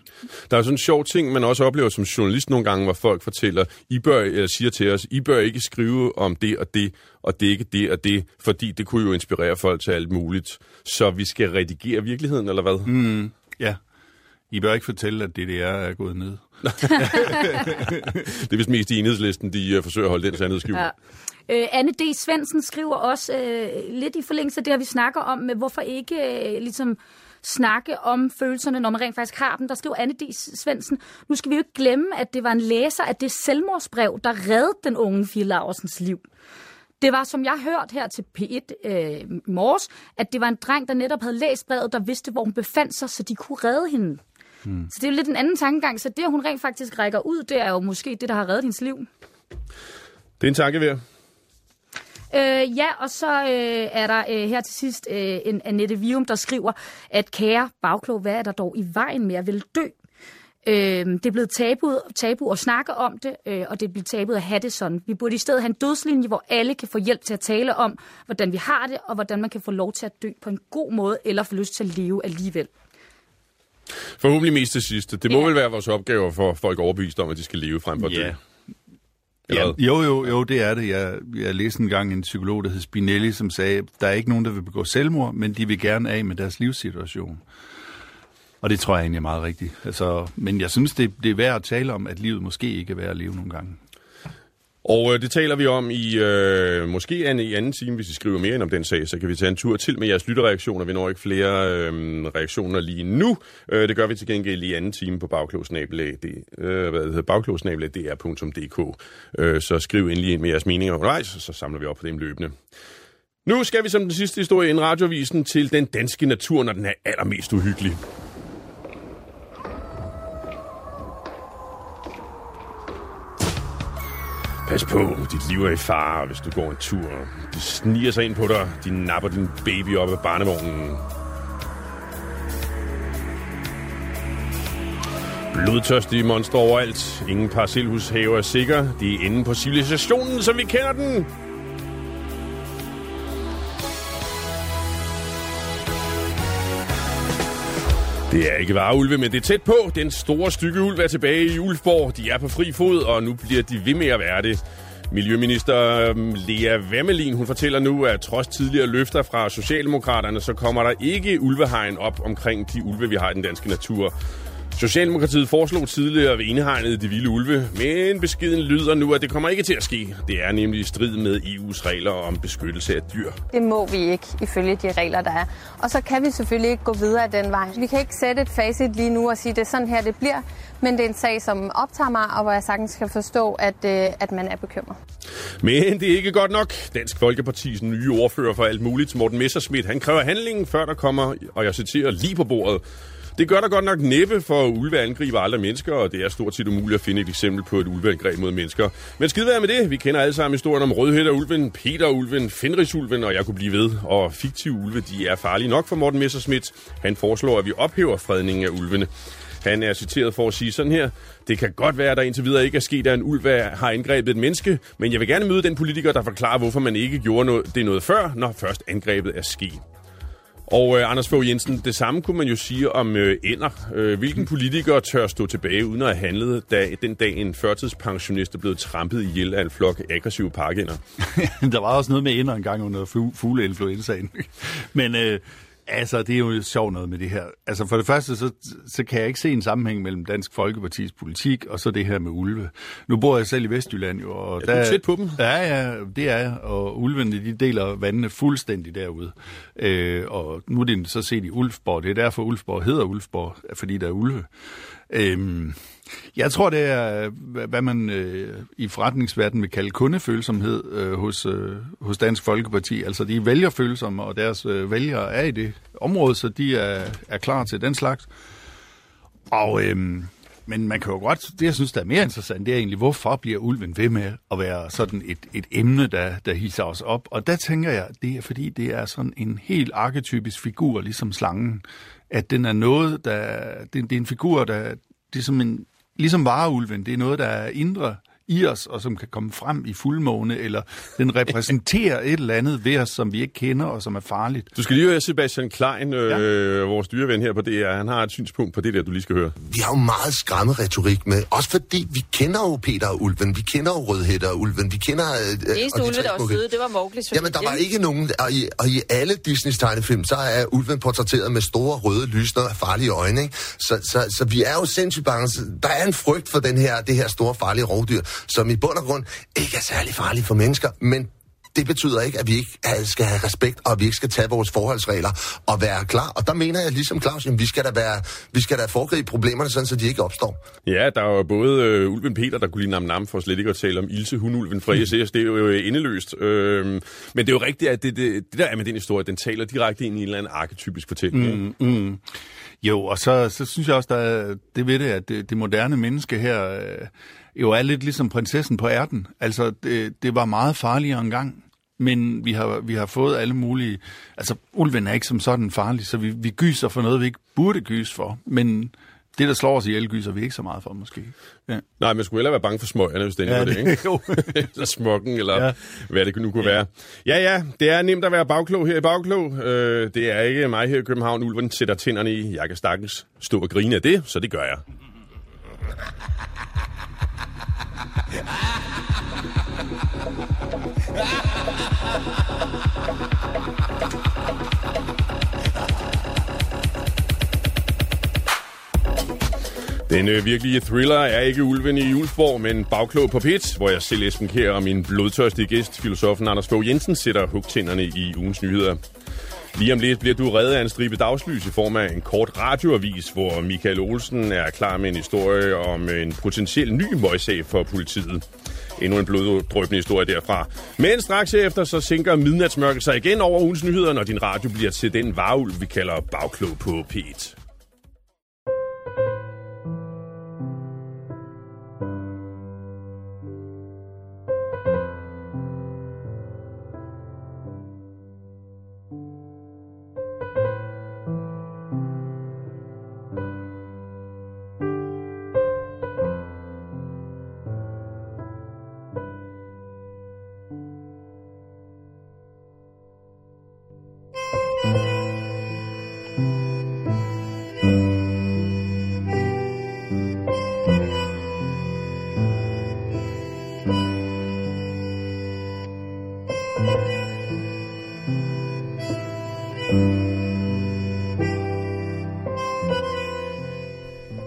Der er sådan en sjov ting, man også oplever som journalist nogle gange, hvor folk fortæller, I bør, eller siger til os, I bør ikke skrive om det og det, og det ikke det og det, fordi det kunne jo inspirere folk til alt muligt. Så vi skal redigere virkeligheden, eller hvad? Mm, ja. I bør ikke fortælle, at DDR er gået ned. [laughs] det er vist mest i enhedslisten, de uh, forsøger at holde den sandhed skjult. Ja. Øh, Anne D. Svendsen skriver også øh, lidt i forlængelse af det, her, vi snakker om, med hvorfor ikke øh, ligesom snakke om følelserne, når man rent faktisk har dem. Der skriver Anne D. Svendsen, nu skal vi jo ikke glemme, at det var en læser af det selvmordsbrev, der reddede den unge Fie Laursens liv. Det var, som jeg hørt her til P1 øh, i morges, at det var en dreng, der netop havde læst brevet, der vidste, hvor hun befandt sig, så de kunne redde hende. Hmm. Så det er jo lidt en anden tankegang. Så det, hun rent faktisk rækker ud, det er jo måske det, der har reddet hendes liv. Det er en tanke værd. Øh, ja, og så øh, er der øh, her til sidst øh, en Annette Vium, der skriver, at kære bagklog, hvad er der dog i vejen med at vil dø? Øh, det er blevet tabu, tabu at snakke om det, øh, og det er blevet tabu at have det sådan. Vi burde i stedet have en dødslinje, hvor alle kan få hjælp til at tale om, hvordan vi har det, og hvordan man kan få lov til at dø på en god måde, eller få lyst til at leve alligevel. Forhåbentlig mest til sidste. Det må ja. vel være vores opgave for folk overbevist om, at de skal leve frem for at ja. dø. Ja, jo, jo, jo, det er det. Jeg, jeg læste en gang en psykolog, der hed Spinelli, som sagde, der er ikke nogen, der vil begå selvmord, men de vil gerne af med deres livssituation. Og det tror jeg egentlig er meget rigtigt. Altså, men jeg synes, det, det er værd at tale om, at livet måske ikke er værd at leve nogle gange. Og øh, det taler vi om i øh, måske en, i anden time, hvis I skriver mere ind om den sag, så kan vi tage en tur til med jeres lytterreaktioner. Vi når ikke flere øh, reaktioner lige nu. Øh, det gør vi til gengæld i anden time på bagklogsnabelag.dr.dk. Øh, hvad hedder, Øh, så skriv endelig ind med jeres meninger undervejs, så samler vi op på dem løbende. Nu skal vi som den sidste historie i radiovisen til den danske natur, når den er allermest uhyggelig. Pas på, dit liv er i fare, hvis du går en tur. De sniger sig ind på dig. De napper din baby op af barnevognen. Blodtørstige monster overalt. Ingen parcelhushaver er sikker. De er inde på civilisationen, som vi kender den. Det er ikke ulve, men det er tæt på. Den store stykke ulv er tilbage i Ulfborg. De er på fri fod, og nu bliver de ved med at være det. Miljøminister øhm, Lea Wemmelin, hun fortæller nu, at trods tidligere løfter fra Socialdemokraterne, så kommer der ikke ulvehegn op omkring de ulve, vi har i den danske natur. Socialdemokratiet foreslog tidligere ved indhegnet de vilde ulve, men beskeden lyder nu, at det kommer ikke til at ske. Det er nemlig i strid med EU's regler om beskyttelse af dyr. Det må vi ikke, ifølge de regler, der er. Og så kan vi selvfølgelig ikke gå videre af den vej. Vi kan ikke sætte et facit lige nu og sige, at det er sådan her, det bliver. Men det er en sag, som optager mig, og hvor jeg sagtens kan forstå, at, øh, at man er bekymret. Men det er ikke godt nok. Dansk Folkeparti's nye ordfører for alt muligt, Morten Messerschmidt, han kræver handlingen, før der kommer, og jeg citerer, lige på bordet. Det gør der godt nok næppe, for ulve angriber aldrig mennesker, og det er stort set umuligt at finde et eksempel på et ulveangreb mod mennesker. Men skid være med det. Vi kender alle sammen historien om Rødhætter-ulven, Peter-ulven, Fenris-ulven, og jeg kunne blive ved. Og fiktive ulve, de er farlige nok for Morten Messerschmidt. Han foreslår, at vi ophæver fredningen af ulvene. Han er citeret for at sige sådan her. Det kan godt være, at der indtil videre ikke er sket, at en ulv har angrebet et menneske, men jeg vil gerne møde den politiker, der forklarer, hvorfor man ikke gjorde noget, det noget før, når først angrebet er sket. Og øh, Anders Fogh Jensen, det samme kunne man jo sige om øh, ender. Øh, hvilken politiker tør stå tilbage uden at have handlet, da den dag en førtidspensionist er blevet trampet ihjel af en flok aggressive parkender? [laughs] der var også noget med ender engang under fugleinfluenzaen. [laughs] Men øh, Altså, det er jo sjovt noget med det her. Altså, for det første, så, så kan jeg ikke se en sammenhæng mellem Dansk Folkepartis politik og så det her med ulve. Nu bor jeg selv i Vestjylland jo. Og ja, der, er tæt på dem. Ja, ja, det er jeg. Og ulvene, de deler vandene fuldstændig derude. Øh, og nu er det så set i Ulfborg. Det er derfor, Ulfborg hedder Ulfborg, fordi der er ulve. Øhm, jeg tror, det er, hvad man øh, i forretningsverdenen vil kalde kundefølsomhed øh, hos, øh, hos Dansk Folkeparti. Altså, de er vælgerfølsomme, og deres øh, vælgere er i det område, så de er, er klar til den slags. Og, øh, men man kan jo godt, det jeg synes, der er mere interessant, det er egentlig, hvorfor bliver ulven ved med at være sådan et, et emne, der, der hisser os op? Og der tænker jeg, det er fordi, det er sådan en helt arketypisk figur, ligesom slangen. At den er noget, der, det, det er en figur, der, det er som en, ligesom vareulven, det er noget, der er indre i os, og som kan komme frem i fuldmåne, eller den repræsenterer et eller andet ved os, som vi ikke kender, og som er farligt. Du skal lige høre Sebastian Klein, øh, ja. vores dyreven her på DR. Han har et synspunkt på det der, du lige skal høre. Vi har jo meget skræmmeretorik med, også fordi vi kender jo Peter og Ulven, vi kender jo Rødhætter og Ulven, vi kender... Øh, det eneste ulve, der var søde, det var Mowgli. Jamen, der var ikke nogen... Og i, og i alle Disneys tegnefilm, så er Ulven portrætteret med store røde lysner og farlige øjne, ikke? Så, så, så vi er jo sindssygt bange. Der er en frygt for den her, det her store farlige rovdyr, som i bund og grund ikke er særlig farlig for mennesker, men det betyder ikke, at vi ikke skal have respekt, og at vi ikke skal tage vores forholdsregler og være klar. Og der mener jeg ligesom Claus, at vi skal da, være, vi skal da foregribe problemerne, sådan, så de ikke opstår. Ja, der er jo både uh, Ulven Peter, der kunne lide nam nam, for slet ikke at tale om Ilse Hunulven fra SS. Det er jo uh, endeløst. Uh, men det er jo rigtigt, at det, det, det der er med den historie, den taler direkte ind i en eller anden arketypisk fortælling. Mm, mm. Jo, og så, så synes jeg også, der er det ved det, at det, det moderne menneske her øh, jo er lidt ligesom prinsessen på ærten. Altså, det, det var meget farligere engang, men vi har, vi har fået alle mulige... Altså, ulven er ikke som sådan farlig, så vi, vi gyser for noget, vi ikke burde gyse for, men det, der slår os ihjel, gyser vi ikke så meget for, måske. Ja. Nej, man skulle heller være bange for smøgerne, hvis det er ja, det, det, ikke? [laughs] Jo. [laughs] eller smokken, eller ja. hvad det nu kunne ja. være. Ja, ja, det er nemt at være bagklog her i Bagklog. Øh, det er ikke mig her i København. Ulven sætter tænderne i. Jeg kan stakkels stå og grine af det, så det gør jeg. Den øh, virkelige thriller er ikke ulven i Julesborg, men bagklog på pit, hvor jeg selv Esben Kjær og min blodtørstige gæst, filosofen Anders Fogh Jensen, sætter hugtænderne i ugens nyheder. Lige om lidt bliver du reddet af en stribe dagslys i form af en kort radioavis, hvor Michael Olsen er klar med en historie om en potentiel ny møgssag for politiet. Endnu en bloddrøbende historie derfra. Men straks efter så sænker midnatsmørket sig igen over ugens nyheder, når din radio bliver til den varulv, vi kalder bagklog på p